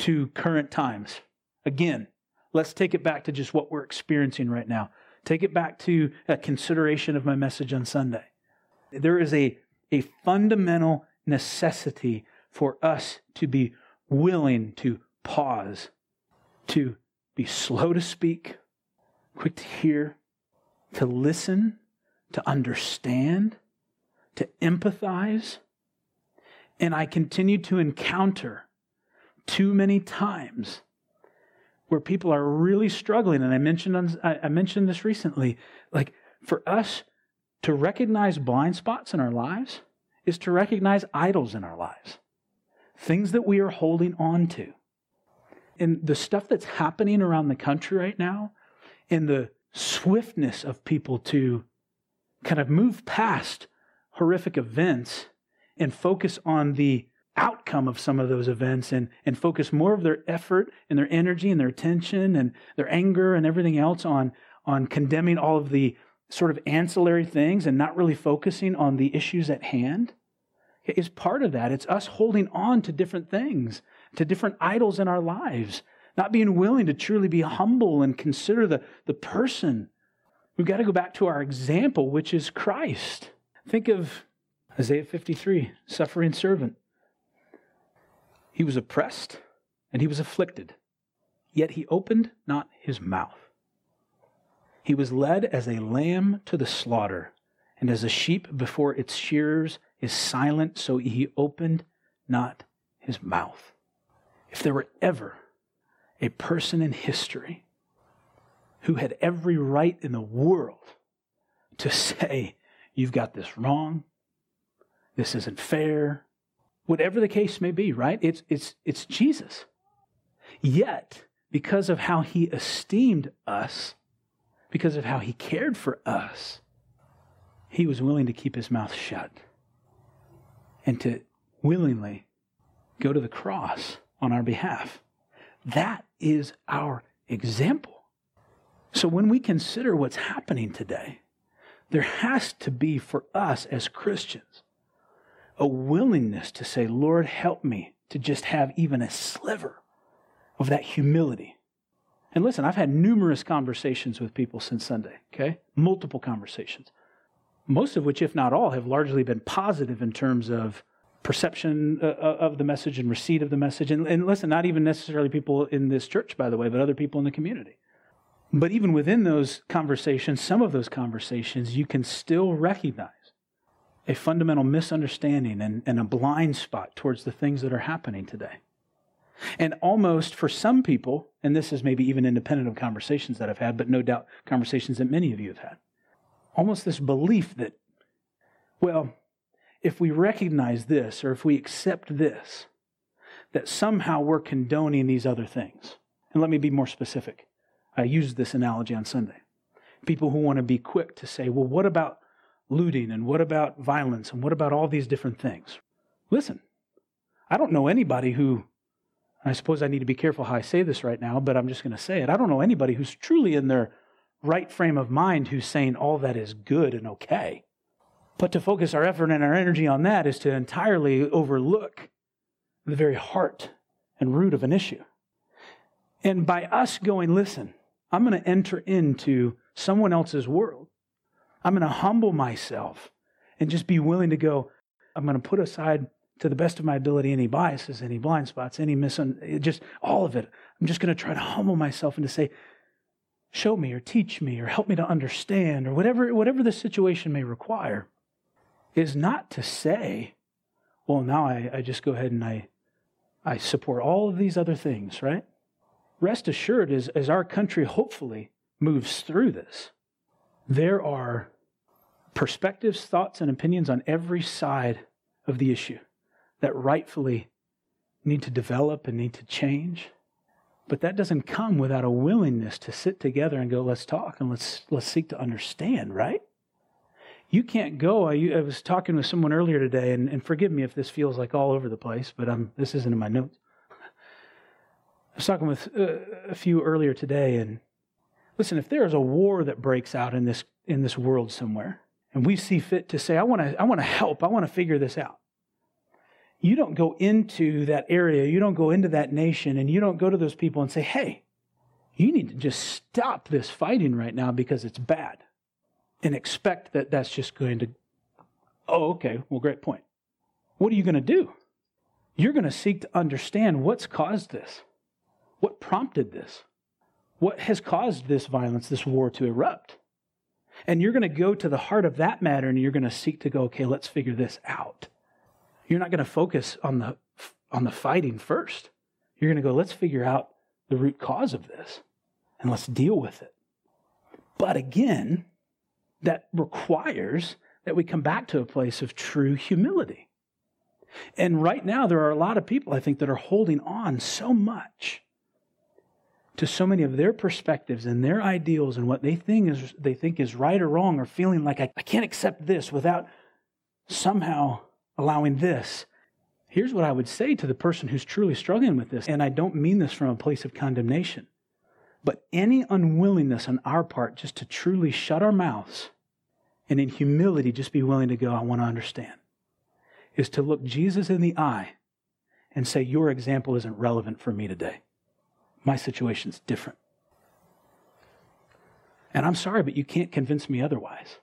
B: to current times. Again, let's take it back to just what we're experiencing right now. Take it back to a consideration of my message on Sunday. There is a, a fundamental necessity for us to be willing to pause, to be slow to speak, quick to hear, to listen, to understand, to empathize. And I continue to encounter too many times where people are really struggling. And I mentioned, on, I mentioned this recently. Like for us to recognize blind spots in our lives is to recognize idols in our lives, things that we are holding on to. And the stuff that's happening around the country right now, and the swiftness of people to kind of move past horrific events and focus on the outcome of some of those events and, and focus more of their effort and their energy and their attention and their anger and everything else on, on condemning all of the sort of ancillary things and not really focusing on the issues at hand is part of that. It's us holding on to different things, to different idols in our lives, not being willing to truly be humble and consider the, the person. We've got to go back to our example, which is Christ. Think of Isaiah 53, suffering servant. He was oppressed and he was afflicted, yet he opened not his mouth. He was led as a lamb to the slaughter, and as a sheep before its shearers is silent, so he opened not his mouth. If there were ever a person in history who had every right in the world to say, You've got this wrong, this isn't fair, whatever the case may be, right? It's, it's, it's Jesus. Yet, because of how he esteemed us, because of how he cared for us, he was willing to keep his mouth shut and to willingly go to the cross on our behalf. That is our example. So when we consider what's happening today, there has to be for us as Christians a willingness to say, Lord, help me to just have even a sliver of that humility. And listen, I've had numerous conversations with people since Sunday, okay? Multiple conversations. Most of which, if not all, have largely been positive in terms of perception uh, uh, of the message and receipt of the message. And, and listen, not even necessarily people in this church, by the way, but other people in the community. But even within those conversations, some of those conversations, you can still recognize a fundamental misunderstanding and, and a blind spot towards the things that are happening today. And almost for some people, and this is maybe even independent of conversations that I've had, but no doubt conversations that many of you have had, almost this belief that, well, if we recognize this or if we accept this, that somehow we're condoning these other things. And let me be more specific. I used this analogy on Sunday. People who want to be quick to say, well, what about looting and what about violence and what about all these different things? Listen, I don't know anybody who, I suppose I need to be careful how I say this right now, but I'm just going to say it. I don't know anybody who's truly in their right frame of mind who's saying all that is good and okay. But to focus our effort and our energy on that is to entirely overlook the very heart and root of an issue. And by us going, listen, I'm going to enter into someone else's world. I'm going to humble myself and just be willing to go, I'm going to put aside to the best of my ability any biases, any blind spots, any misun, just all of it. I'm just going to try to humble myself and to say, show me or teach me or help me to understand or whatever, whatever the situation may require is not to say, well, now I, I just go ahead and I, I support all of these other things, right? Rest assured, as, as our country hopefully moves through this, there are perspectives, thoughts, and opinions on every side of the issue that rightfully need to develop and need to change. But that doesn't come without a willingness to sit together and go, let's talk and let's, let's seek to understand, right? You can't go. I, I was talking with someone earlier today, and, and, forgive me if this feels like all over the place, but I'm, this isn't in my notes. I was talking with uh, a few earlier today, and listen, if there is a war that breaks out in this, in this world somewhere, and we see fit to say, I want to I want to help, I want to figure this out. You don't go into that area, you don't go into that nation, and you don't go to those people and say, hey, you need to just stop this fighting right now because it's bad and expect that that's just going to Oh, okay. Well, great point. What are you going to do? You're going to seek to understand what's caused this. What prompted this? What has caused this violence, this war to erupt? And you're going to go to the heart of that matter and you're going to seek to go, okay, let's figure this out. You're not going to focus on the, on the fighting first. You're going to go, let's figure out the root cause of this and let's deal with it. But again, that requires that we come back to a place of true humility. And right now, there are a lot of people, I think, that are holding on so much to so many of their perspectives and their ideals and what they think is, they think is right or wrong, or feeling like I, I can't accept this without somehow allowing this. Here's what I would say to the person who's truly struggling with this, and I don't mean this from a place of condemnation, but any unwillingness on our part just to truly shut our mouths and in humility just be willing to go, I want to understand, is to look Jesus in the eye and say, Your example isn't relevant for me today. My situation's different. And I'm sorry, but you can't convince me otherwise.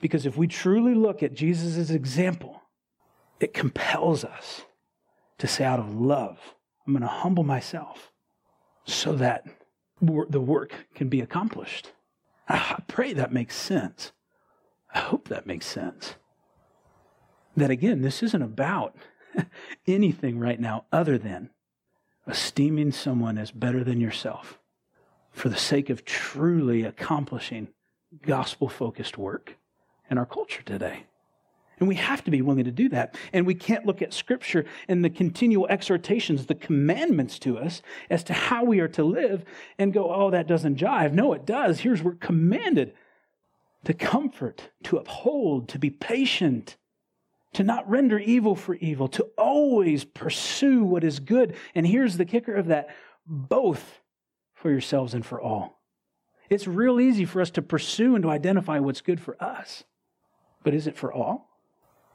B: Because if we truly look at Jesus' example, it compels us to say, out of love, I'm going to humble myself so that the work can be accomplished. I pray that makes sense. I hope that makes sense. That again, this isn't about anything right now other than esteeming someone as better than yourself for the sake of truly accomplishing gospel focused work in our culture today. And we have to be willing to do that. And we can't look at Scripture and the continual exhortations, the commandments to us as to how we are to live and go, oh, that doesn't jive. No, it does. Here's we're commanded to comfort, to uphold, to be patient, to not render evil for evil, to always pursue what is good. And here's the kicker of that both for yourselves and for all. It's real easy for us to pursue and to identify what's good for us. But is it for all?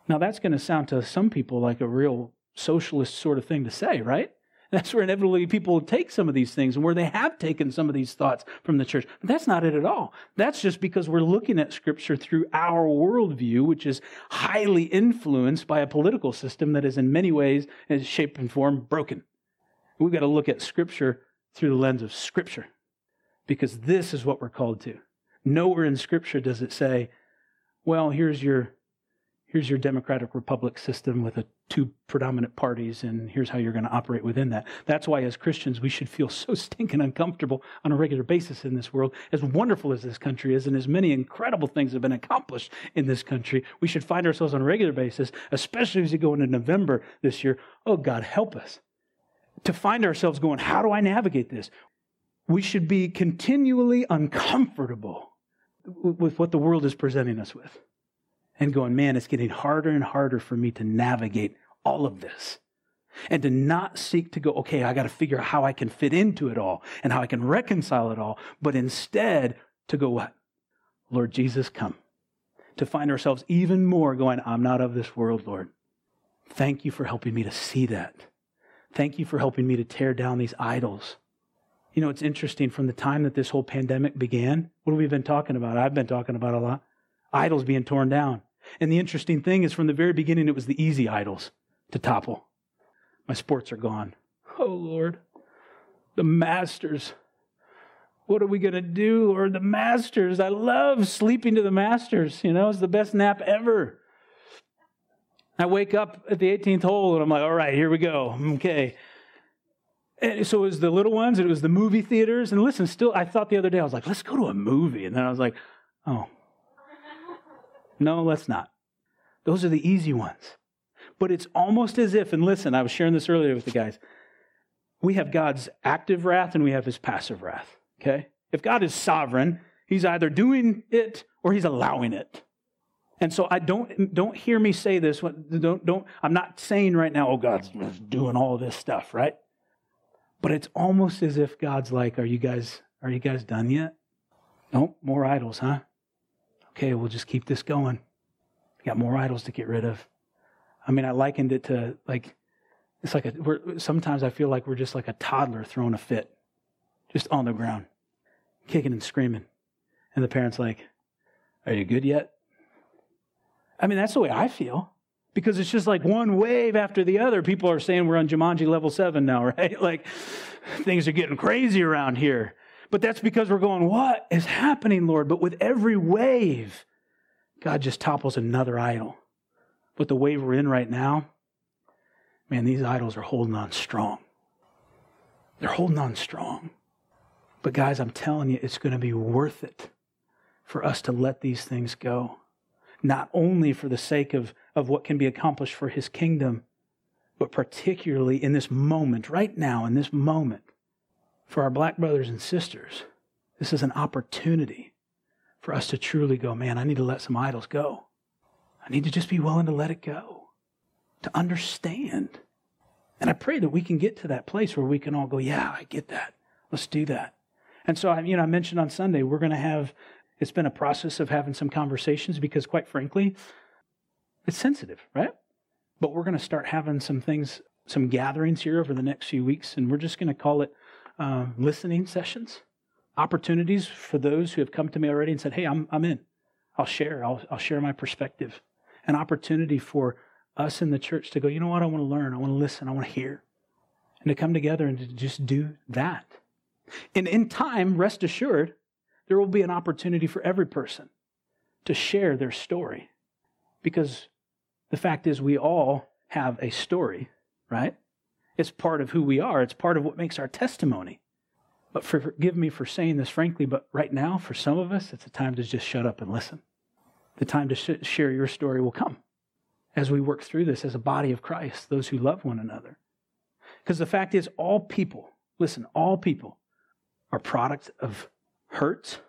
B: Now, that's going to sound to some people like a real socialist sort of thing to say, right? That's where inevitably people take some of these things and where they have taken some of these thoughts from the church. But that's not it at all. That's just because we're looking at Scripture through our worldview, which is highly influenced by a political system that is in many ways, in shape and form, broken. We've got to look at Scripture through the lens of Scripture because this is what we're called to. Nowhere in Scripture does it say, well, here's your here's your democratic republic system with a, two predominant parties and here's how you're going to operate within that. That's why as christians we should feel so stinking uncomfortable on a regular basis in this world. As wonderful as this country is and as many incredible things have been accomplished in this country we should find ourselves on a regular basis especially as we go into november this year. Oh god help us to find ourselves going how do i navigate this? We should be continually uncomfortable with what the world is presenting us with and going, man, it's getting harder and harder for me to navigate all of this. And to not seek to go, okay, I got to figure out how I can fit into it all and how I can reconcile it all, but instead to go, what? Lord Jesus, come. To find ourselves even more going, I'm not of this world, Lord. Thank you for helping me to see that. Thank you for helping me to tear down these idols. You know, it's interesting from the time that this whole pandemic began, what have we been talking about? I've been talking about a lot idols being torn down. And the interesting thing is, from the very beginning, it was the easy idols to topple. My sports are gone. Oh, Lord. The Masters. What are we going to do, Lord? The Masters. I love sleeping to the Masters. You know, it's the best nap ever. I wake up at the 18th hole and I'm like, all right, here we go. Okay. And so it was the little ones, it was the movie theaters. And listen, still, I thought the other day, I was like, let's go to a movie. And then I was like, oh, no, let's not. Those are the easy ones. But it's almost as if, and listen, I was sharing this earlier with the guys. We have God's active wrath and we have his passive wrath. Okay? If God is sovereign, he's either doing it or he's allowing it. And so I don't don't hear me say this. Don't don't. I'm not saying right now, oh, God's doing all this stuff, right? But it's almost as if God's like, are you guys are you guys done yet? Nope, more idols, huh? Okay, we'll just keep this going. Got more idols to get rid of. I mean, I likened it to like, it's like a, we're, sometimes I feel like we're just like a toddler throwing a fit, just on the ground, kicking and screaming. And the parent's like, Are you good yet? I mean, that's the way I feel because it's just like one wave after the other. People are saying we're on Jumanji level seven now, right? Like things are getting crazy around here. But that's because we're going, what is happening, Lord? But with every wave, God just topples another idol. But the wave we're in right now, man, these idols are holding on strong. They're holding on strong. But guys, I'm telling you, it's going to be worth it for us to let these things go. Not only for the sake of, of what can be accomplished for his kingdom, but particularly in this moment, right now, in this moment, for our black brothers and sisters. This is an opportunity for us to truly go, man, I need to let some idols go. I need to just be willing to let it go, to understand. And I pray that we can get to that place where we can all go, yeah, I get that. Let's do that. And so, you know, I mentioned on Sunday, we're going to have, it's been a process of having some conversations because, quite frankly, it's sensitive, right? But we're going to start having some things, some gatherings here over the next few weeks, and we're just going to call it uh, listening sessions, opportunities for those who have come to me already and said, hey, I'm, I'm in. I'll share. I'll, I'll share my perspective. An opportunity for us in the church to go, you know what? I want to learn. I want to listen. I want to hear. And to come together and to just do that. And in time, rest assured, there will be an opportunity for every person to share their story. Because the fact is, we all have a story, right? It's part of who we are, it's part of what makes our testimony. But forgive me for saying this frankly, but right now, for some of us, it's a time to just shut up and listen. The time to sh- share your story will come as we work through this as a body of Christ, those who love one another. Because the fact is, all people, listen, all people are products of hurts,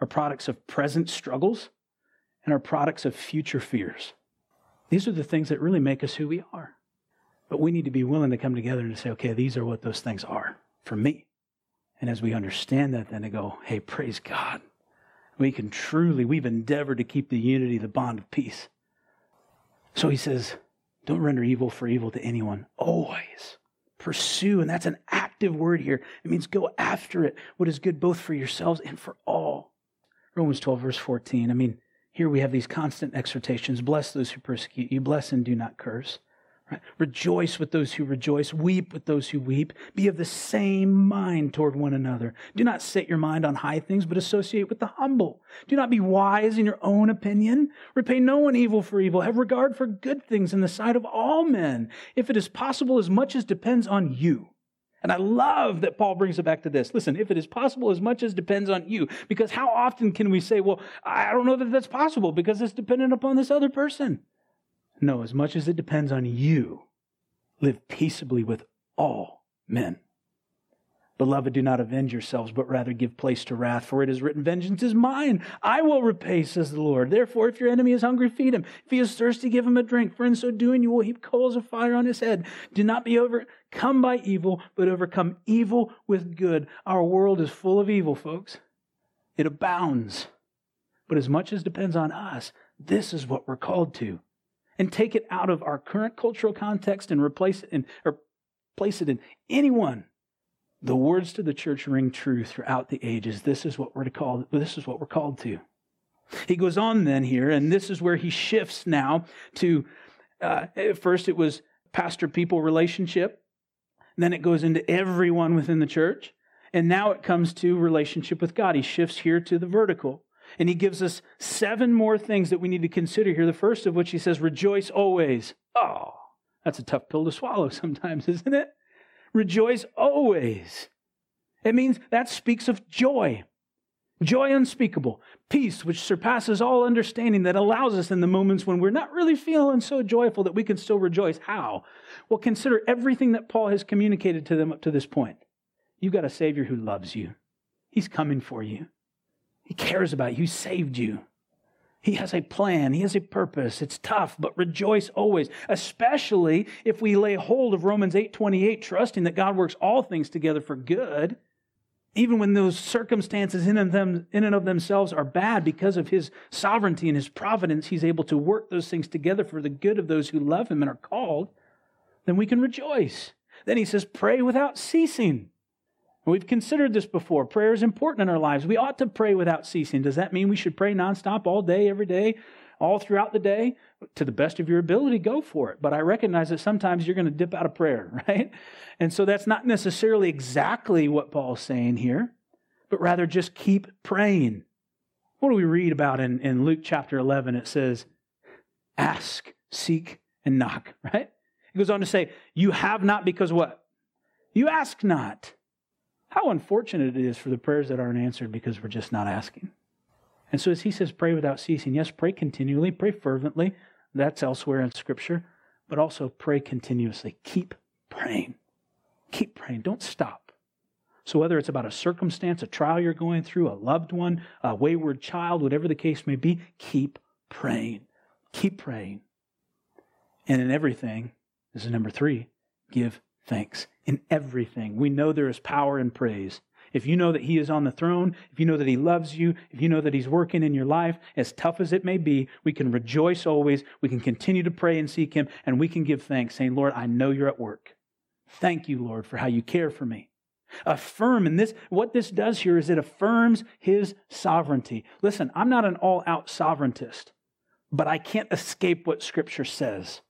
B: are products of present struggles, and are products of future fears. These are the things that really make us who we are. But we need to be willing to come together and say, okay, these are what those things are for me. And as we understand that, then to go, hey, praise God. We can truly, we've endeavored to keep the unity, the bond of peace. So he says, don't render evil for evil to anyone. Always pursue. And that's an active word here. It means go after it, what is good both for yourselves and for all. Romans 12, verse 14. I mean, here we have these constant exhortations bless those who persecute you, bless and do not curse. Rejoice with those who rejoice, weep with those who weep. Be of the same mind toward one another. Do not set your mind on high things, but associate with the humble. Do not be wise in your own opinion. Repay no one evil for evil. Have regard for good things in the sight of all men, if it is possible, as much as depends on you. And I love that Paul brings it back to this. Listen, if it is possible, as much as depends on you. Because how often can we say, well, I don't know that that's possible because it's dependent upon this other person? No, as much as it depends on you, live peaceably with all men. Beloved, do not avenge yourselves, but rather give place to wrath, for it is written, Vengeance is mine. I will repay, says the Lord. Therefore, if your enemy is hungry, feed him. If he is thirsty, give him a drink, for in so doing you will heap coals of fire on his head. Do not be overcome by evil, but overcome evil with good. Our world is full of evil, folks. It abounds. But as much as depends on us, this is what we're called to and take it out of our current cultural context and replace it in, or place it in anyone. The words to the church ring true throughout the ages. This is what we're to call, this is what we're called to. He goes on then here, and this is where he shifts now to, uh, at first it was pastor people relationship. Then it goes into everyone within the church. And now it comes to relationship with God. He shifts here to the vertical. And he gives us seven more things that we need to consider here. The first of which he says, rejoice always. Oh, that's a tough pill to swallow sometimes, isn't it? Rejoice always. It means that speaks of joy. Joy unspeakable, peace which surpasses all understanding that allows us in the moments when we're not really feeling so joyful that we can still rejoice. How? Well, consider everything that Paul has communicated to them up to this point. You've got a Savior who loves you, He's coming for you. He cares about you. He saved you. He has a plan. He has a purpose. It's tough, but rejoice always, especially if we lay hold of Romans 8:28, trusting that God works all things together for good, even when those circumstances in and, them, in and of themselves are bad because of his sovereignty and his providence, he's able to work those things together for the good of those who love him and are called, then we can rejoice. Then he says, pray without ceasing. We've considered this before. Prayer is important in our lives. We ought to pray without ceasing. Does that mean we should pray nonstop all day, every day, all throughout the day, to the best of your ability, go for it. But I recognize that sometimes you're going to dip out of prayer, right? And so that's not necessarily exactly what Paul's saying here, but rather just keep praying. What do we read about in, in Luke chapter 11? It says, ask, seek, and knock, right? It goes on to say, You have not because what? You ask not. How unfortunate it is for the prayers that aren't answered because we're just not asking. And so, as he says, pray without ceasing. Yes, pray continually, pray fervently. That's elsewhere in Scripture. But also pray continuously. Keep praying. Keep praying. Don't stop. So, whether it's about a circumstance, a trial you're going through, a loved one, a wayward child, whatever the case may be, keep praying. Keep praying. And in everything, this is number three, give thanks. In everything. We know there is power in praise if you know that He is on the throne, if you know that He loves you, if you know that He's working in your life, as tough as it may be, we can rejoice always. We can continue to pray and seek Him, and we can give thanks, saying, Lord, I know you're at work. Thank you, Lord, for how you care for me. Affirm, and this, what this does here is it affirms His sovereignty. Listen, I'm not an all out sovereigntist, but I can't escape what Scripture says.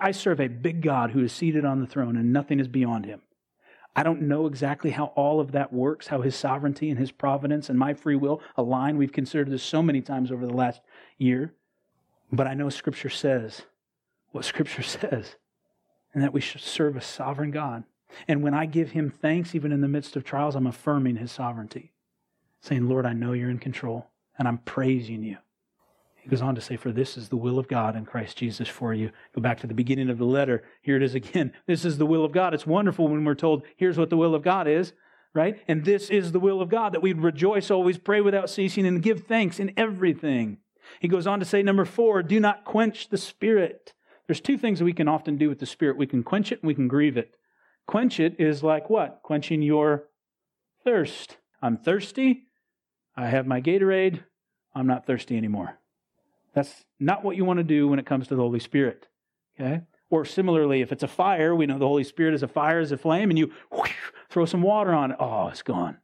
B: I serve a big God who is seated on the throne, and nothing is beyond Him. I don't know exactly how all of that works, how his sovereignty and his providence and my free will align. We've considered this so many times over the last year. But I know Scripture says what Scripture says, and that we should serve a sovereign God. And when I give him thanks, even in the midst of trials, I'm affirming his sovereignty, saying, Lord, I know you're in control, and I'm praising you. Goes on to say, For this is the will of God in Christ Jesus for you. Go back to the beginning of the letter. Here it is again. This is the will of God. It's wonderful when we're told, Here's what the will of God is, right? And this is the will of God that we'd rejoice always, pray without ceasing, and give thanks in everything. He goes on to say, Number four, do not quench the Spirit. There's two things we can often do with the Spirit we can quench it and we can grieve it. Quench it is like what? Quenching your thirst. I'm thirsty. I have my Gatorade. I'm not thirsty anymore. That's not what you want to do when it comes to the Holy Spirit. Okay? Or similarly, if it's a fire, we know the Holy Spirit is a fire, is a flame, and you whoosh, throw some water on it. Oh, it's gone.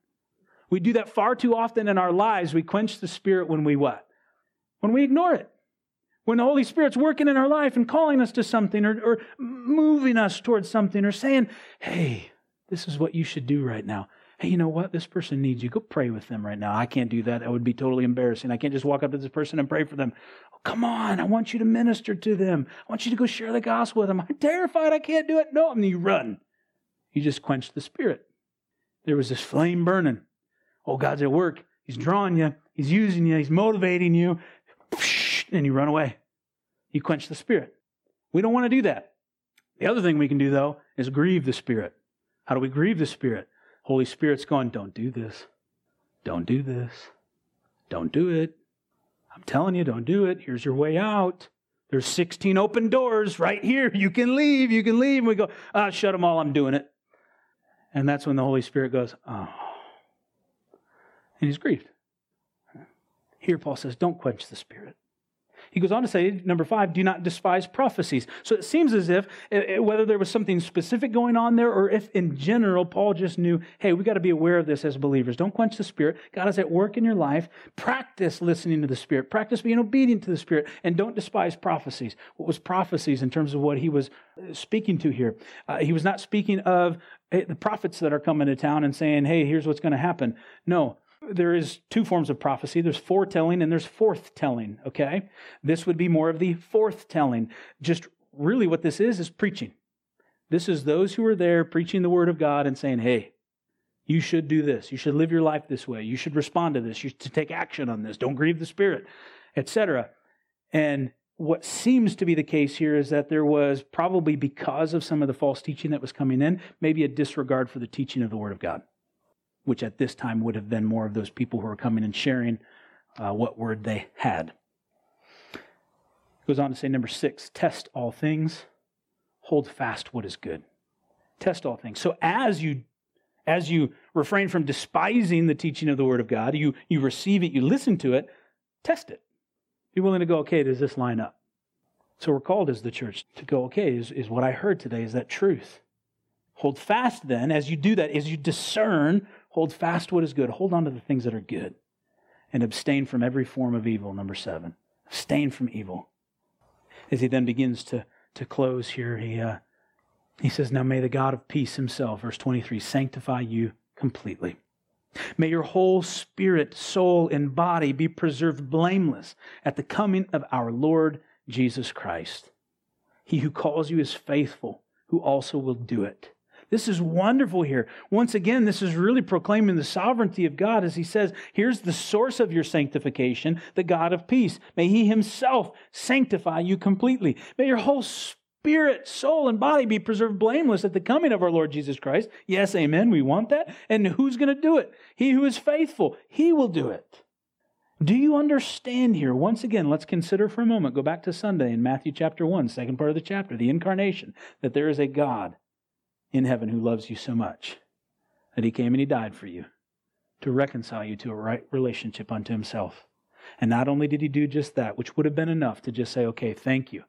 B: We do that far too often in our lives. We quench the Spirit when we what? When we ignore it. When the Holy Spirit's working in our life and calling us to something or, or moving us towards something or saying, hey, this is what you should do right now hey, you know what? This person needs you. Go pray with them right now. I can't do that. That would be totally embarrassing. I can't just walk up to this person and pray for them. Oh, come on. I want you to minister to them. I want you to go share the gospel with them. I'm terrified. I can't do it. No. And you run. You just quench the spirit. There was this flame burning. Oh, God's at work. He's drawing you. He's using you. He's motivating you. And you run away. You quench the spirit. We don't want to do that. The other thing we can do, though, is grieve the spirit. How do we grieve the spirit? Holy Spirit's going, don't do this. Don't do this. Don't do it. I'm telling you, don't do it. Here's your way out. There's 16 open doors right here. You can leave. You can leave. And we go, ah, shut them all. I'm doing it. And that's when the Holy Spirit goes, oh. And he's grieved. Here, Paul says, don't quench the Spirit. He goes on to say, number five, do not despise prophecies. So it seems as if, eh, eh, whether there was something specific going on there or if in general Paul just knew, hey, we got to be aware of this as believers. Don't quench the Spirit. God is at work in your life. Practice listening to the Spirit. Practice being obedient to the Spirit. And don't despise prophecies. What was prophecies in terms of what he was eh, speaking to here? Uh, he was not speaking of the prophets that are coming to town and saying, hey, here's what's going to happen. No, there is two forms of prophecy. There's foretelling and there's forthtelling okay? This would be more of the forthtelling. Just really what this is is preaching. This is those who are there preaching the word of god and saying hey you should do this. You should live your life this way. You should respond to this. You should take action on this. Don't grieve the spirit etc and what seems to be the case here is that there was probably because of some of the false teaching that was coming in maybe a disregard for the teaching of the word of god which at this time would have been more of those people who are coming and sharing uh, what word they had. Goes on to say, number six, test all things, hold fast what is good. Test all things. So as you as you refrain from despising the teaching of the Word of God, you, you receive it, you listen to it, test it. Be willing to go, okay, does this line up? So we're called as the church to go, okay, is, is what I heard today, is that truth? Hold fast then, as you do that, as you discern Hold fast what is good. Hold on to the things that are good. And abstain from every form of evil, number seven. Abstain from evil. As he then begins to, to close here, he, uh, he says, Now may the God of peace himself, verse 23, sanctify you completely. May your whole spirit, soul, and body be preserved blameless at the coming of our Lord Jesus Christ. He who calls you is faithful, who also will do it. This is wonderful here. Once again, this is really proclaiming the sovereignty of God as he says, Here's the source of your sanctification, the God of peace. May he himself sanctify you completely. May your whole spirit, soul, and body be preserved blameless at the coming of our Lord Jesus Christ. Yes, amen. We want that. And who's going to do it? He who is faithful, he will do it. Do you understand here? Once again, let's consider for a moment, go back to Sunday in Matthew chapter 1, second part of the chapter, the incarnation, that there is a God in heaven who loves you so much that he came and he died for you to reconcile you to a right relationship unto himself. And not only did he do just that, which would have been enough to just say, okay, thank you.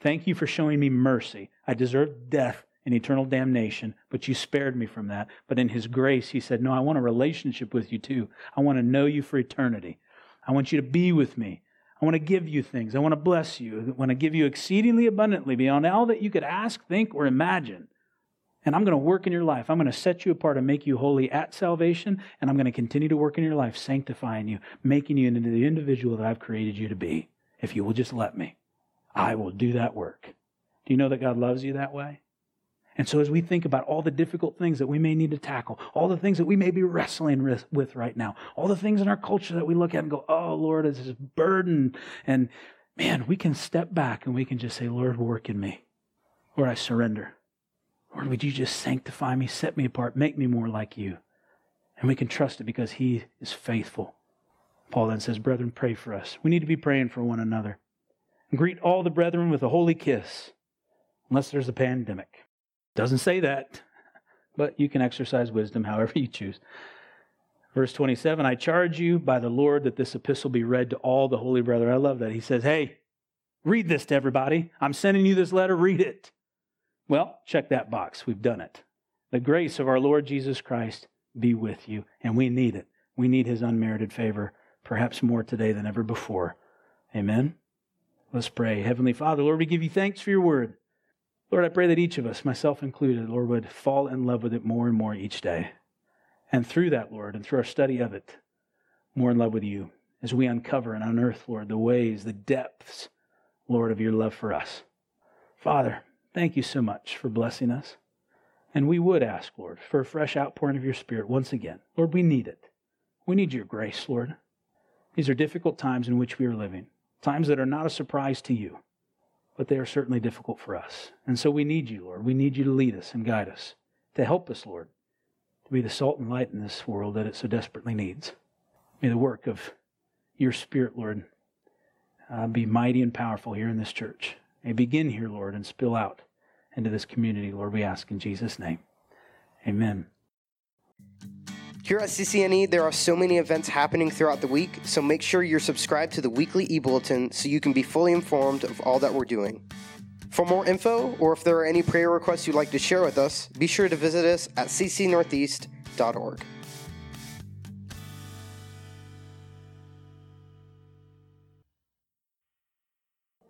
B: Thank you for showing me mercy. I deserved death and eternal damnation, but you spared me from that. But in his grace, he said, no, I want a relationship with you too. I want to know you for eternity. I want you to be with me. I want to give you things. I want to bless you. I want to give you exceedingly abundantly beyond all that you could ask, think, or imagine. And I'm going to work in your life. I'm going to set you apart and make you holy at salvation. And I'm going to continue to work in your life, sanctifying you, making you into the individual that I've created you to be. If you will just let me, I will do that work. Do you know that God loves you that way? And so, as we think about all the difficult things that we may need to tackle, all the things that we may be wrestling with right now, all the things in our culture that we look at and go, oh, Lord, it's this burden. And man, we can step back and we can just say, Lord, work in me. Lord, I surrender. Lord, would you just sanctify me, set me apart, make me more like you? And we can trust it because he is faithful. Paul then says, Brethren, pray for us. We need to be praying for one another. And greet all the brethren with a holy kiss, unless there's a pandemic. Doesn't say that, but you can exercise wisdom however you choose. Verse 27 I charge you by the Lord that this epistle be read to all the holy brethren. I love that. He says, Hey, read this to everybody. I'm sending you this letter, read it. Well, check that box. We've done it. The grace of our Lord Jesus Christ be with you, and we need it. We need his unmerited favor, perhaps more today than ever before. Amen. Let's pray. Heavenly Father, Lord, we give you thanks for your word. Lord, I pray that each of us, myself included, Lord, would fall in love with it more and more each day. And through that, Lord, and through our study of it, more in love with you as we uncover and unearth, Lord, the ways, the depths, Lord, of your love for us. Father, Thank you so much for blessing us. And we would ask, Lord, for a fresh outpouring of your Spirit once again. Lord, we need it. We need your grace, Lord. These are difficult times in which we are living, times that are not a surprise to you, but they are certainly difficult for us. And so we need you, Lord. We need you to lead us and guide us, to help us, Lord, to be the salt and light in this world that it so desperately needs. May the work of your Spirit, Lord, uh, be mighty and powerful here in this church may begin here, Lord, and spill out into this community, Lord, we ask in Jesus' name. Amen.
A: Here at CCNE, there are so many events happening throughout the week, so make sure you're subscribed to the weekly e bulletin so you can be fully informed of all that we're doing. For more info, or if there are any prayer requests you'd like to share with us, be sure to visit us at ccnortheast.org.